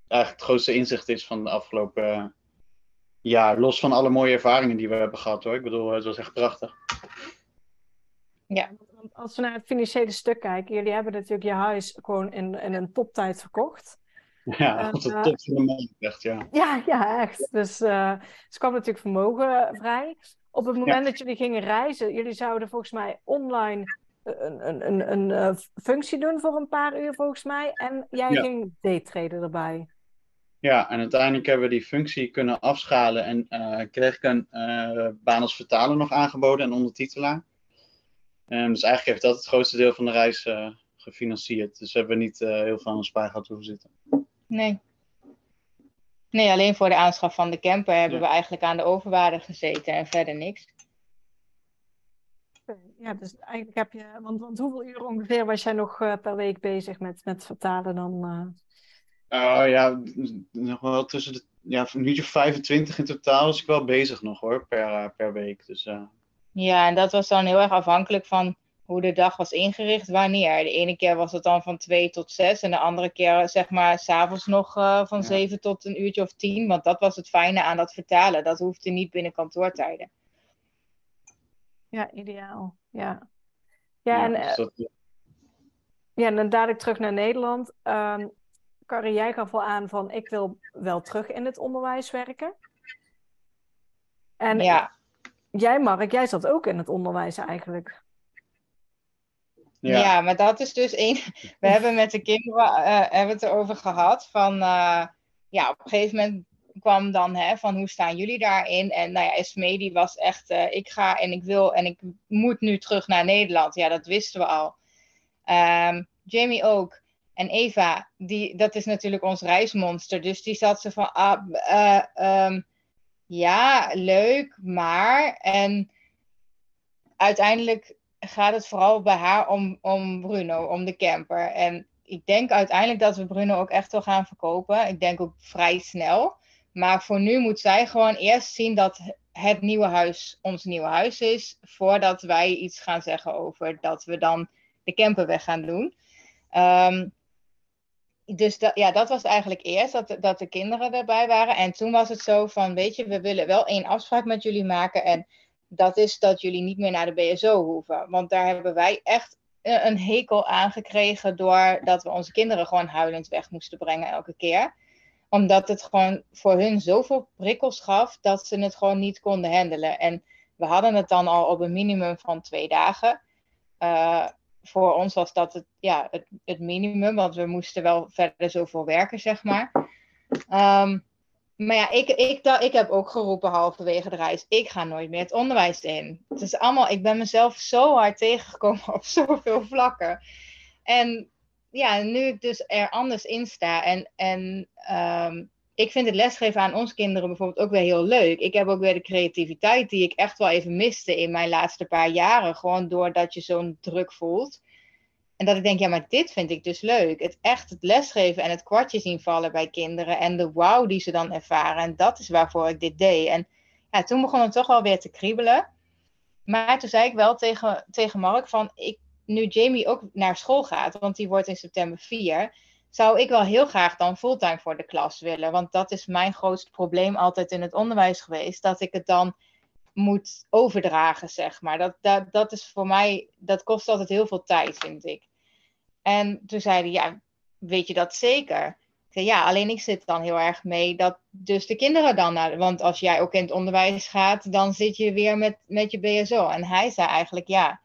eigenlijk het grootste inzicht is van de afgelopen eh, jaar. Los van alle mooie ervaringen die we hebben gehad hoor. Ik bedoel, het was echt prachtig. Want als we naar het financiële stuk kijken, jullie hebben natuurlijk je huis gewoon in, in een toptijd verkocht. Ja, Eh, de eh, top van de echt, ja. Ja, ja, echt. Dus er kwam natuurlijk vermogen vrij. Op het moment dat jullie gingen reizen, jullie zouden volgens mij online een, een, een, een functie doen voor een paar uur volgens mij. En jij Ja. ging daytraden erbij. Ja, en uiteindelijk hebben we die functie kunnen afschalen en kreeg ik een eh, baan als vertaler nog aangeboden en ondertitelaar. En dus eigenlijk heeft dat het grootste deel van de reis gefinancierd. Dus we hebben niet heel veel aan ons spaargeld hoeven zitten. Nee. Nee, alleen voor de aanschaf van de camper hebben Ja. we eigenlijk aan de overwaarde gezeten en verder niks. Ja, dus eigenlijk heb je, want, want hoeveel uur ongeveer was jij nog eh, per week bezig met, met vertalen dan? eh? Oh ja, nog wel tussen de ja, een uurtje of 25 in totaal was ik wel bezig nog hoor, per, eh, per week. Dus eh, Ja, en dat was dan heel erg afhankelijk van hoe de dag was ingericht, wanneer. De ene keer was het dan van twee tot zes en de andere keer zeg maar s'avonds nog uh, van zeven tot een uurtje of tien. Want dat was het fijne aan dat vertalen. Dat hoefde niet binnen kantoortijden. Ja, ideaal. Ja, ja, en, uh, ja, en dan dadelijk terug naar Nederland. Um, Carrie, jij gaf al aan van ik wil wel terug in het onderwijs werken. En ja. jij, Mark, jij zat ook in het onderwijs eigenlijk. Ja. maar dat is dus één. <laughs> We hebben met de kinderen uh, hebben het erover gehad. Van uh, ja, op een gegeven moment kwam dan hè, van hoe staan jullie daarin? En nou ja, Esme die was echt, ik ga en ik wil en ik moet nu terug naar Nederland. Ja, dat wisten we al. Um, Jamie ook. En Eva, die, dat is natuurlijk ons reismonster. Dus die zat ze van, ah, um, ja, leuk, maar. En uiteindelijk gaat het vooral bij haar om, om Bruno, om de camper. En ik denk uiteindelijk dat we Bruno ook echt wel gaan verkopen. Ik denk ook vrij snel. Maar voor nu moet zij gewoon eerst zien dat het nieuwe huis ons nieuwe huis is. Voordat wij iets gaan zeggen over dat we dan de camper weg gaan doen. Um, dus dat, ja, dat was eigenlijk eerst, dat, dat de kinderen erbij waren. En toen was het zo van, weet je, we willen wel één afspraak met jullie maken. En dat is dat jullie niet meer naar de BSO hoeven. Want daar hebben wij echt een hekel aan gekregen doordat we onze kinderen gewoon huilend weg moesten brengen elke keer. Omdat het gewoon voor hun zoveel prikkels gaf dat ze het gewoon niet konden handelen. En we hadden het dan al op een minimum van twee dagen. Uh, voor ons was dat het, ja, het, het, minimum, want we moesten wel verder zoveel werken, zeg maar. Um, maar ja, ik, ik, ik heb ook geroepen halverwege de reis, ik ga nooit meer het onderwijs in. Het is allemaal, ik ben mezelf zo hard tegengekomen <laughs> op zoveel vlakken. En ja, nu ik dus er anders in sta en, en um, ik vind het lesgeven aan onze kinderen bijvoorbeeld ook weer heel leuk. Ik heb ook weer de creativiteit die ik echt wel even miste in mijn laatste paar jaren. Gewoon doordat je zo'n druk voelt. En dat ik denk, ja, maar dit vind ik dus leuk. Het echt het lesgeven en het kwartje zien vallen bij kinderen. En de wow die ze dan ervaren. En dat is waarvoor ik dit deed. En ja, toen begon het toch wel weer te kriebelen. Maar toen zei ik wel tegen, tegen Mark van, ik, nu Jamie ook naar school gaat, want die wordt in september 4 zou ik wel heel graag dan fulltime voor de klas willen. Want dat is mijn grootste probleem altijd in het onderwijs geweest. Dat ik het dan moet overdragen, zeg maar. Dat, dat, dat is voor mij, dat kost altijd heel veel tijd, vind ik. En toen zei hij, ja, weet je dat zeker? Ik ja, alleen ik zit dan heel erg mee dat dus de kinderen dan naar... Want als jij ook in het onderwijs gaat, dan zit je weer met, met je BSO. En hij zei eigenlijk, ja,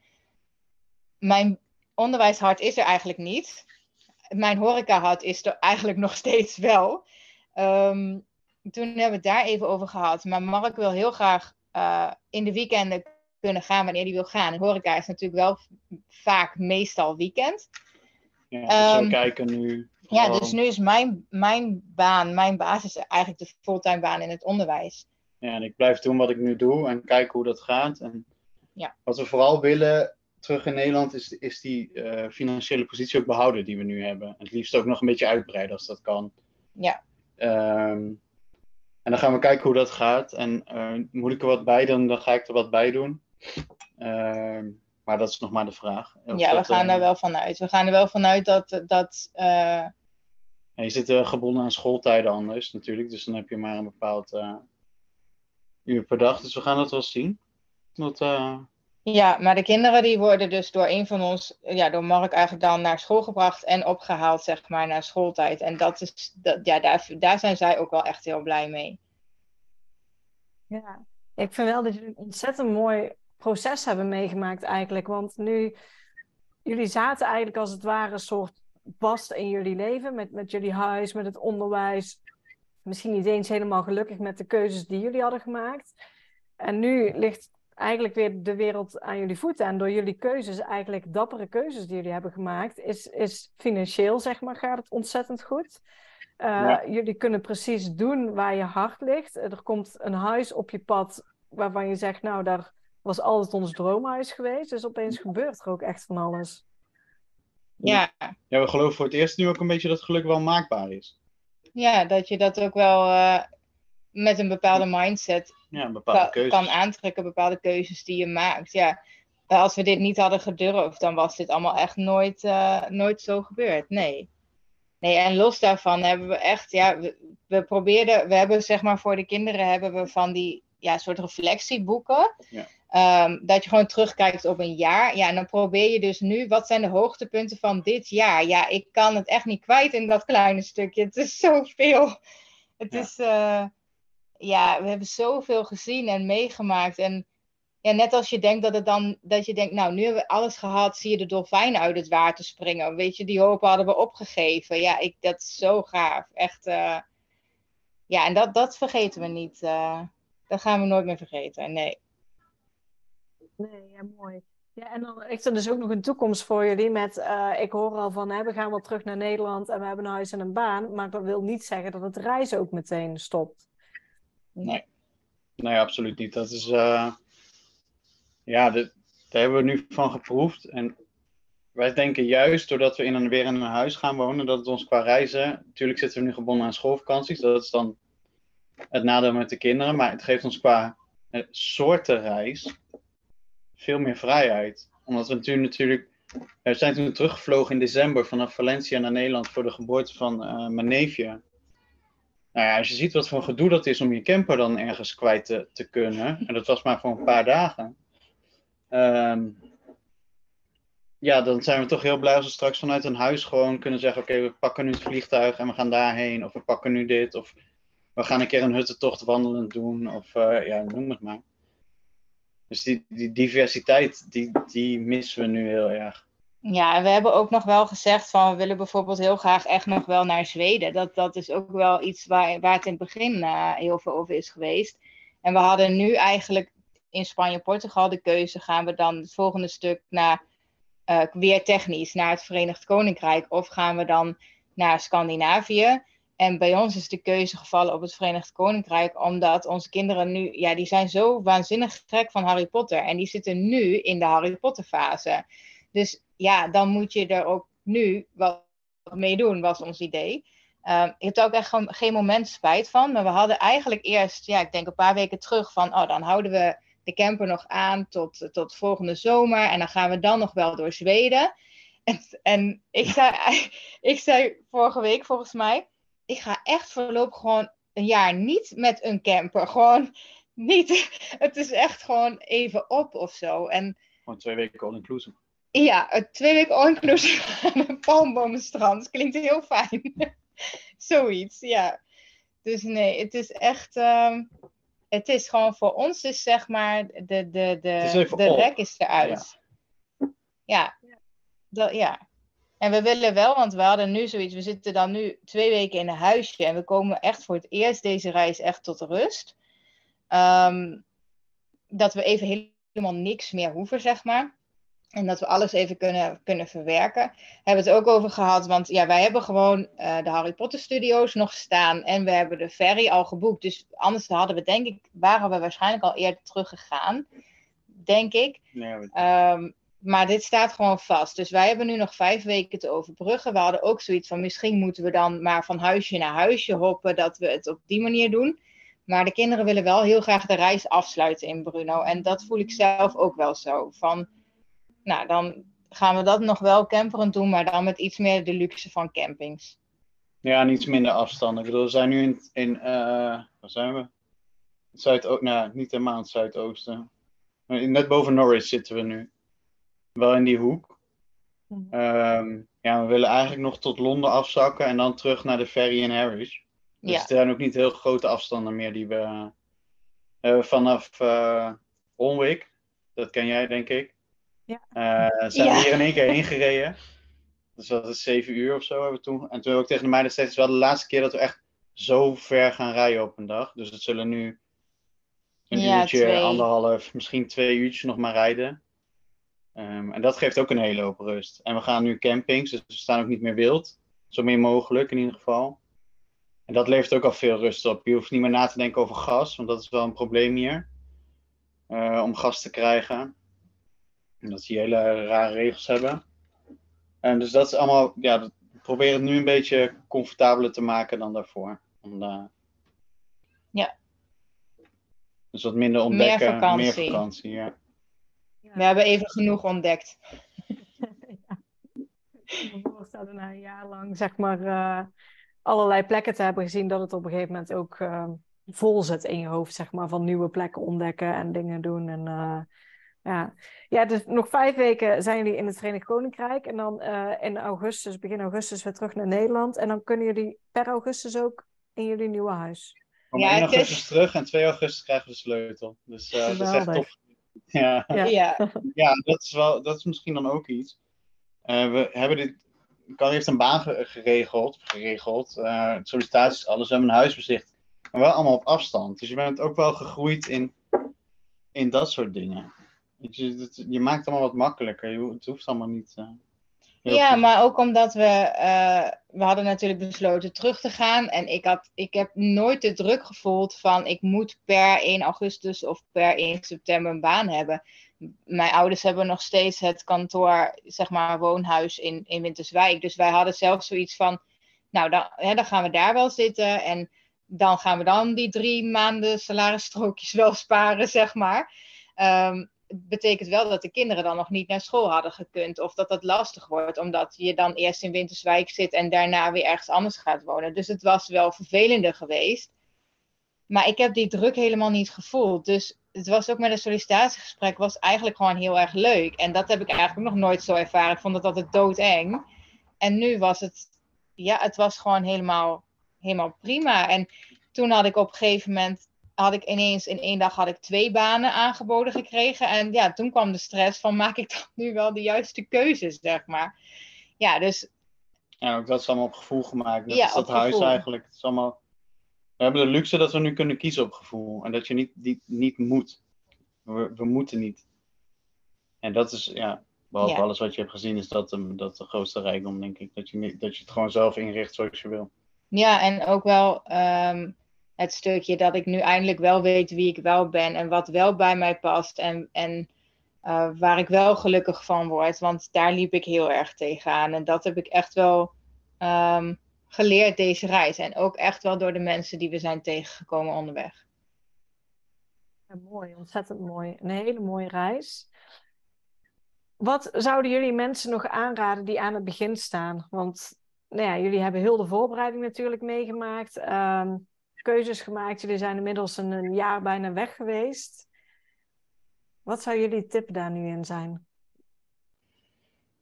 mijn onderwijshart is er eigenlijk niet mijn horecahart is er eigenlijk nog steeds wel. Um, toen hebben we het daar even over gehad. Maar Mark wil heel graag uh, in de weekenden kunnen gaan wanneer hij wil gaan. En horeca is natuurlijk wel vaak meestal weekend. Ja, dus we kijken nu. Ja, dus nu is mijn, mijn baan, mijn basis eigenlijk de fulltime baan in het onderwijs. Ja, en ik blijf doen wat ik nu doe en kijken hoe dat gaat. En ja. Wat we vooral willen terug in Nederland is, is die uh, financiële positie ook behouden die we nu hebben. Het liefst ook nog een beetje uitbreiden als dat kan. Ja. Um, en dan gaan we kijken hoe dat gaat. En uh, moet ik er wat bij doen, dan ga ik er wat bij doen. Uh, maar dat is nog maar de vraag. Of ja, dat, we gaan er wel vanuit. We gaan er wel vanuit dat. dat uh... ja, je zit gebonden aan schooltijden anders natuurlijk. Dus dan heb je maar een bepaald uur per dag. Dus we gaan dat wel zien. Dat, ja, maar de kinderen die worden dus door een van ons, ja, door Mark eigenlijk dan naar school gebracht en opgehaald, zeg maar, naar schooltijd. En dat is, dat, ja, daar, daar zijn zij ook wel echt heel blij mee. Ja, ik vind wel dat jullie een ontzettend mooi proces hebben meegemaakt eigenlijk. Want nu, jullie zaten eigenlijk als het ware een soort vast in jullie leven, met, met jullie huis, met het onderwijs. Misschien niet eens helemaal gelukkig met de keuzes die jullie hadden gemaakt. En nu ligt eigenlijk weer de wereld aan jullie voeten. En door jullie keuzes, eigenlijk dappere keuzes die jullie hebben gemaakt, is, is financieel, zeg maar, gaat het ontzettend goed. Uh, Jullie kunnen precies doen waar je hart ligt. Er komt een huis op je pad waarvan je zegt, nou, daar was altijd ons droomhuis geweest. Dus opeens gebeurt er ook echt van alles. Ja. Ja, we geloven voor het eerst nu ook een beetje dat geluk wel maakbaar is. Ja, dat je dat ook wel uh, met een bepaalde mindset ja, bepaalde kan, kan, aantrekken, bepaalde keuzes die je maakt. Ja. als we dit niet hadden gedurfd, dan was dit allemaal echt nooit, uh, nooit zo gebeurd. Nee. Nee, en los daarvan hebben we echt, ja, we, we probeerden, we hebben zeg maar voor de kinderen hebben we van die ja, soort reflectieboeken. Ja. Ehm, dat je gewoon terugkijkt op een jaar. Ja, en dan probeer je dus nu, wat zijn de hoogtepunten van dit jaar? Ja, ik kan het echt niet kwijt in dat kleine stukje. Het is <laughs> zoveel. Het is, uh, ja, we hebben zoveel gezien en meegemaakt. En ja, net als je denkt dat het dan, dat je denkt, nou, nu hebben we alles gehad, zie je de dolfijnen uit het water springen. Weet je, die hoop hadden we opgegeven. Ja, ik, dat is zo gaaf. Echt, uh, ja, en dat, dat vergeten we niet. Uh, dat gaan we nooit meer vergeten, nee. Nee, ja, mooi. Ja, en dan is er dus ook nog een toekomst voor jullie met, uh, ik hoor al van, hè, we gaan wel terug naar Nederland en we hebben een huis en een baan, maar dat wil niet zeggen dat het reizen ook meteen stopt. Nee, nee, absoluut niet. Dat is, uh, ja, dit, daar hebben we nu van geproefd. En wij denken juist doordat we in een, weer in een huis gaan wonen, dat het ons qua reizen, natuurlijk zitten we nu gebonden aan schoolvakanties, dat is dan het nadeel met de kinderen, maar het geeft ons qua uh, soorten reis veel meer vrijheid. Omdat we natuurlijk, we zijn toen teruggevlogen in december vanaf Valencia naar Nederland voor de geboorte van uh, mijn neefje. Nou ja, als je ziet wat voor gedoe dat is om je camper dan ergens kwijt te, kunnen. En dat was maar voor een paar dagen. Um, ja, dan zijn we toch heel blij als we straks vanuit een huis gewoon kunnen zeggen: Oké, we pakken nu het vliegtuig en we gaan daarheen. Of we pakken nu dit. Of we gaan een keer een huttentocht wandelend doen. Of uh, ja, noem het maar. Dus die, diversiteit, die, die missen we nu heel erg. Ja, en we hebben ook nog wel gezegd van we willen bijvoorbeeld heel graag echt nog wel naar Zweden. Dat, dat is ook wel iets waar, waar het in het begin uh, heel veel over is geweest. En we hadden nu eigenlijk in Spanje, Portugal de keuze. Gaan we dan het volgende stuk naar, uh, weer technisch, naar het Verenigd Koninkrijk? Of gaan we dan naar Scandinavië? En bij ons is de keuze gevallen op het Verenigd Koninkrijk, omdat onze kinderen nu, ja, die zijn zo waanzinnig gek van Harry Potter. En die zitten nu in de Harry Potter fase. Dus ja, dan moet je er ook nu wat mee doen, was ons idee. Uh, ik heb er ook echt gewoon geen moment spijt van. Maar we hadden eigenlijk eerst, ja, ik denk een paar weken terug van, oh, dan houden we de camper nog aan tot, tot volgende zomer. En dan gaan we dan nog wel door Zweden. <laughs> En, en ik, zei, <laughs> ik zei vorige week volgens mij, ik ga echt voorlopig gewoon een jaar niet met een camper. <laughs> Gewoon niet. Het is echt gewoon even op of zo. En, gewoon twee weken all-inclusive. Ja, twee weken all-inclusive <laughs> aan een palmbomenstrand. Klinkt heel fijn. <laughs> Zoiets, ja. Dus nee, het is echt... Um, het is gewoon voor ons is zeg maar... De, de, de, de rek is eruit. Ja. Ja. Dat, ja. En we willen wel, want we hadden nu zoiets, we zitten dan nu twee weken in een huisje en we komen echt voor het eerst deze reis echt tot rust. Um, dat we even helemaal niks meer hoeven, zeg maar. En dat we alles even kunnen, kunnen verwerken. We hebben het ook over gehad, want ja, wij hebben gewoon uh, de Harry Potter studio's nog staan. En we hebben de ferry al geboekt. Dus anders hadden we, denk ik, waren we waarschijnlijk al eerder teruggegaan. Denk ik. Nee, um, maar dit staat gewoon vast. Dus wij hebben nu nog vijf weken te overbruggen. We hadden ook zoiets van misschien moeten we dan maar van huisje naar huisje hoppen, dat we het op die manier doen. Maar de kinderen willen wel heel graag de reis afsluiten in Bruno. En dat voel ik zelf ook wel zo. Van, nou, dan gaan we dat nog wel camperend doen, maar dan met iets meer de luxe van campings. Ja, en iets minder afstand. Ik bedoel, we zijn nu in, in uh, waar zijn we? Zuidoosten, nou, niet helemaal in het zuidoosten. Net boven Norwich zitten we nu wel in die hoek. Um, ja, we willen eigenlijk nog tot Londen afzakken en dan terug naar de ferry in Harwich. Dus ja. er zijn ook niet heel grote afstanden meer die we uh, vanaf uh, Onwick, dat ken jij denk ik. Ja. Uh, zijn we hier in één keer heen gereden. Dus dat is zeven uur of zo hebben we toen. En toen we ook tegen de meiden gezegd, het is wel de laatste keer dat we echt zo ver gaan rijden op een dag. Dus het zullen nu een uurtje, twee. anderhalf, misschien twee uurtjes nog maar rijden. Um, en dat geeft ook een hele hoop rust. En we gaan nu campings, dus we staan ook niet meer wild. Zo min mogelijk in ieder geval. En dat levert ook al veel rust op. Je hoeft niet meer na te denken over gas, want dat is wel een probleem hier. Uh, om gas te krijgen. Omdat ze hele rare regels hebben. En dus dat is allemaal, ja, we proberen het nu een beetje comfortabeler te maken dan daarvoor. Om, uh, ja. Dus wat minder ontdekken, meer vakantie, meer vakantie ja. We hebben even genoeg ontdekt. ja. Ik kan me voorstellen na een jaar lang zeg maar uh, allerlei plekken te hebben gezien dat het op een gegeven moment ook uh, vol zit in je hoofd zeg maar van nieuwe plekken ontdekken en dingen doen en uh, ja. ja, dus nog vijf weken zijn jullie in het Verenigd Koninkrijk en dan in augustus, begin augustus weer terug naar Nederland en dan kunnen jullie per augustus ook in jullie nieuwe huis. Om ja, 1 augustus is... terug en 2 augustus krijgen we de sleutel. Dus uh, dat is echt tof. Ja. Ja. <laughs> ja. dat, is wel, dat is misschien dan ook iets. Uh, we hebben dit. Carrie heeft een baan geregeld. geregeld uh, sollicitaties, alles. We hebben een huisbezicht. Maar wel allemaal op afstand. Dus je bent ook wel gegroeid in, in dat soort dingen. Je, je maakt het allemaal wat makkelijker. Je, het hoeft allemaal niet. Uh, ja, maar ook omdat we, uh, we hadden natuurlijk besloten terug te gaan. En ik, had, ik heb nooit de druk gevoeld van ik moet per 1 augustus of per 1 september een baan hebben. Mijn ouders hebben nog steeds het kantoor, zeg maar, woonhuis in, in Winterswijk. Dus wij hadden zelf zoiets van, nou, dan, hè, dan gaan we daar wel zitten. En dan gaan we dan die drie maanden salarisstrookjes wel <laughs> sparen, zeg maar. Um, betekent wel dat de kinderen dan nog niet naar school hadden gekund. Of dat dat lastig wordt, omdat je dan eerst in Winterswijk zit en daarna weer ergens anders gaat wonen. Dus het was wel vervelender geweest. Maar ik heb die druk helemaal niet gevoeld. Dus het was ook met een sollicitatiegesprek was eigenlijk gewoon heel erg leuk. En dat heb ik eigenlijk nog nooit zo ervaren. Ik vond het altijd doodeng. En nu was het, ja, het was gewoon helemaal, helemaal prima. En toen had ik op een gegeven moment had ik ineens in één dag had ik twee banen aangeboden gekregen. En ja, toen kwam de stress van maak ik dan nu wel de juiste keuzes, zeg maar. Ja, dus... Ja, ook dat is allemaal op gevoel gemaakt. Dat ja, is dat huis eigenlijk. Het is allemaal... We hebben de luxe dat we nu kunnen kiezen op gevoel. En dat je niet, niet, niet moet. We, we moeten niet. En dat is, ja, behalve alles wat je hebt gezien, is dat de, dat de grootste rijkdom, denk ik. Dat je, dat je het gewoon zelf inricht zoals je wil. Ja, en ook wel... Um het stukje dat ik nu eindelijk wel weet wie ik wel ben en wat wel bij mij past en, en uh, waar ik wel gelukkig van word. Want daar liep ik heel erg tegenaan. En dat heb ik echt wel um, geleerd deze reis. En ook echt wel door de mensen die we zijn tegengekomen onderweg. Mooi, ontzettend mooi. Een hele mooie reis. Wat zouden jullie mensen nog aanraden die aan het begin staan? Want nou ja, jullie hebben heel de voorbereiding natuurlijk meegemaakt. Um, keuzes gemaakt. Jullie zijn inmiddels een, een jaar bijna weg geweest. Wat zou jullie tip daar nu in zijn?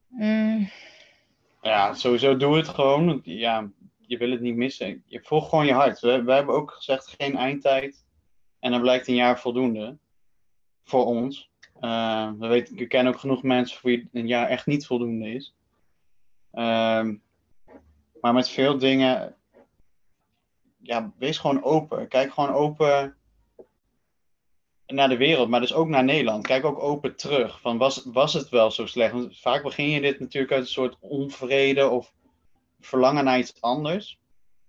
Mm. Ja, sowieso doe het gewoon. Ja, je wil het niet missen. Je volgt gewoon je hart. We, we hebben ook gezegd geen eindtijd. En dan blijkt een jaar voldoende. Voor ons. Uh, we, weten, we kennen ook genoeg mensen voor wie een jaar echt niet voldoende is. Uh, maar met veel dingen ja, wees gewoon open. Kijk gewoon open naar de wereld, maar dus ook naar Nederland. Kijk ook open terug. Van was, was het wel zo slecht? Want vaak begin je dit natuurlijk uit een soort onvrede of verlangen naar iets anders.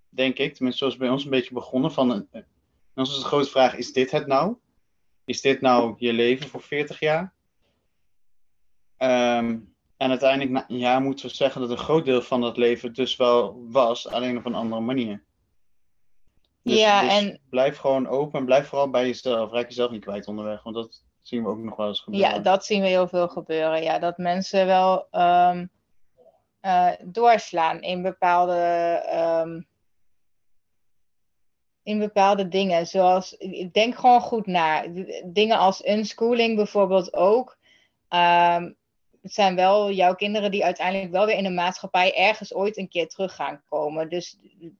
Denk ik. Tenminste, zoals bij ons een beetje begonnen. Van, en eh, dan is de grote vraag: is dit het nou? Is dit nou je leven voor 40 jaar? Ehm, en uiteindelijk, een jaar, moeten we zeggen dat een groot deel van dat leven dus wel was, alleen op een andere manier. Dus, ja, dus en... blijf gewoon open en blijf vooral bij jezelf. Raak jezelf niet kwijt onderweg, want dat zien we ook nog wel eens gebeuren. Ja, dat zien we heel veel gebeuren. Ja, dat mensen wel um, uh, doorslaan in bepaalde, um, in bepaalde dingen. Zoals, denk gewoon goed na. Dingen als unschooling bijvoorbeeld ook. Um, het zijn wel jouw kinderen die uiteindelijk wel weer in de maatschappij ergens ooit een keer terug gaan komen. Dus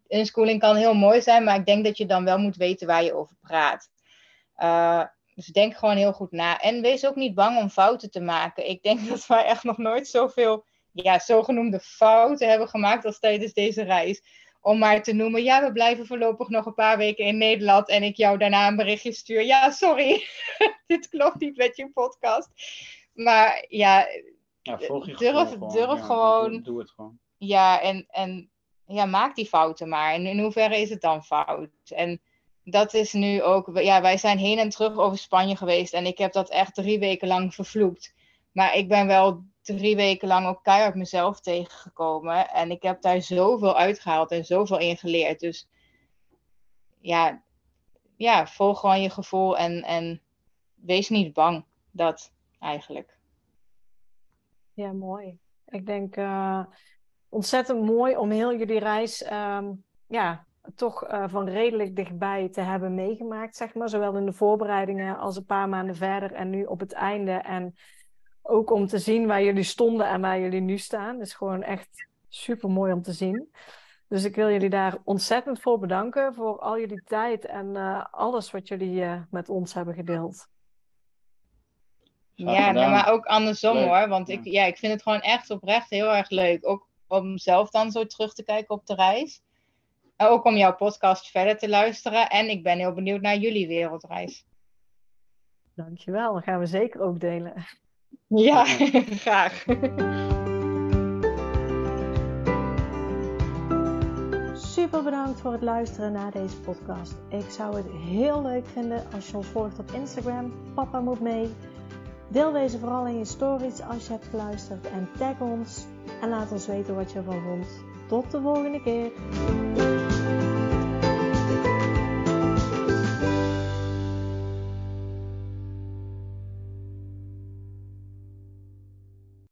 unschooling kan heel mooi zijn, maar ik denk dat je dan wel moet weten waar je over praat. Uh, dus denk gewoon heel goed na. En wees ook niet bang om fouten te maken. Ik denk <laughs> dat wij echt nog nooit zoveel ja, zogenoemde fouten hebben gemaakt als tijdens deze reis. Om maar te noemen, ja, we blijven voorlopig nog een paar weken in Nederland en ik jou daarna een berichtje stuur. Ja, sorry, <laughs> dit klopt niet met je podcast. Maar ja, ja, volg je durf, gewoon. durf gewoon. Doe, het gewoon. Ja, en, en ja, maak die fouten maar. En in hoeverre is het dan fout? En dat is nu ook. Ja, wij zijn heen en terug over Spanje geweest. En ik heb dat echt drie weken lang vervloekt. Maar ik ben wel drie weken lang ook keihard mezelf tegengekomen. En ik heb daar zoveel uitgehaald en zoveel in geleerd. Dus ja, ja volg gewoon je gevoel en, en wees niet bang. Dat eigenlijk. Ja, mooi. Ik denk uh, ontzettend mooi om heel jullie reis ehm, ja, toch uh, van redelijk dichtbij te hebben meegemaakt, zeg maar. Zowel in de voorbereidingen als een paar maanden verder en nu op het einde. En ook om te zien waar jullie stonden en waar jullie nu staan. is gewoon echt super mooi om te zien. Dus ik wil jullie daar ontzettend voor bedanken voor al jullie tijd en uh, alles wat jullie met ons hebben gedeeld. Ja, nee, maar ook andersom leuk. hoor. Want ik, ja, ik vind het gewoon echt oprecht heel erg leuk. Ook om zelf dan zo terug te kijken op de reis. En ook om jouw podcast verder te luisteren. En ik ben heel benieuwd naar jullie wereldreis. Dankjewel, dat gaan we zeker ook delen. Ja, <laughs> graag. Super bedankt voor het luisteren naar deze podcast. Ik zou het heel leuk vinden als je ons volgt op Instagram. Papa moet mee. Deel deze vooral in je stories als je hebt geluisterd en tag ons en laat ons weten wat je ervan vond. Tot de volgende keer.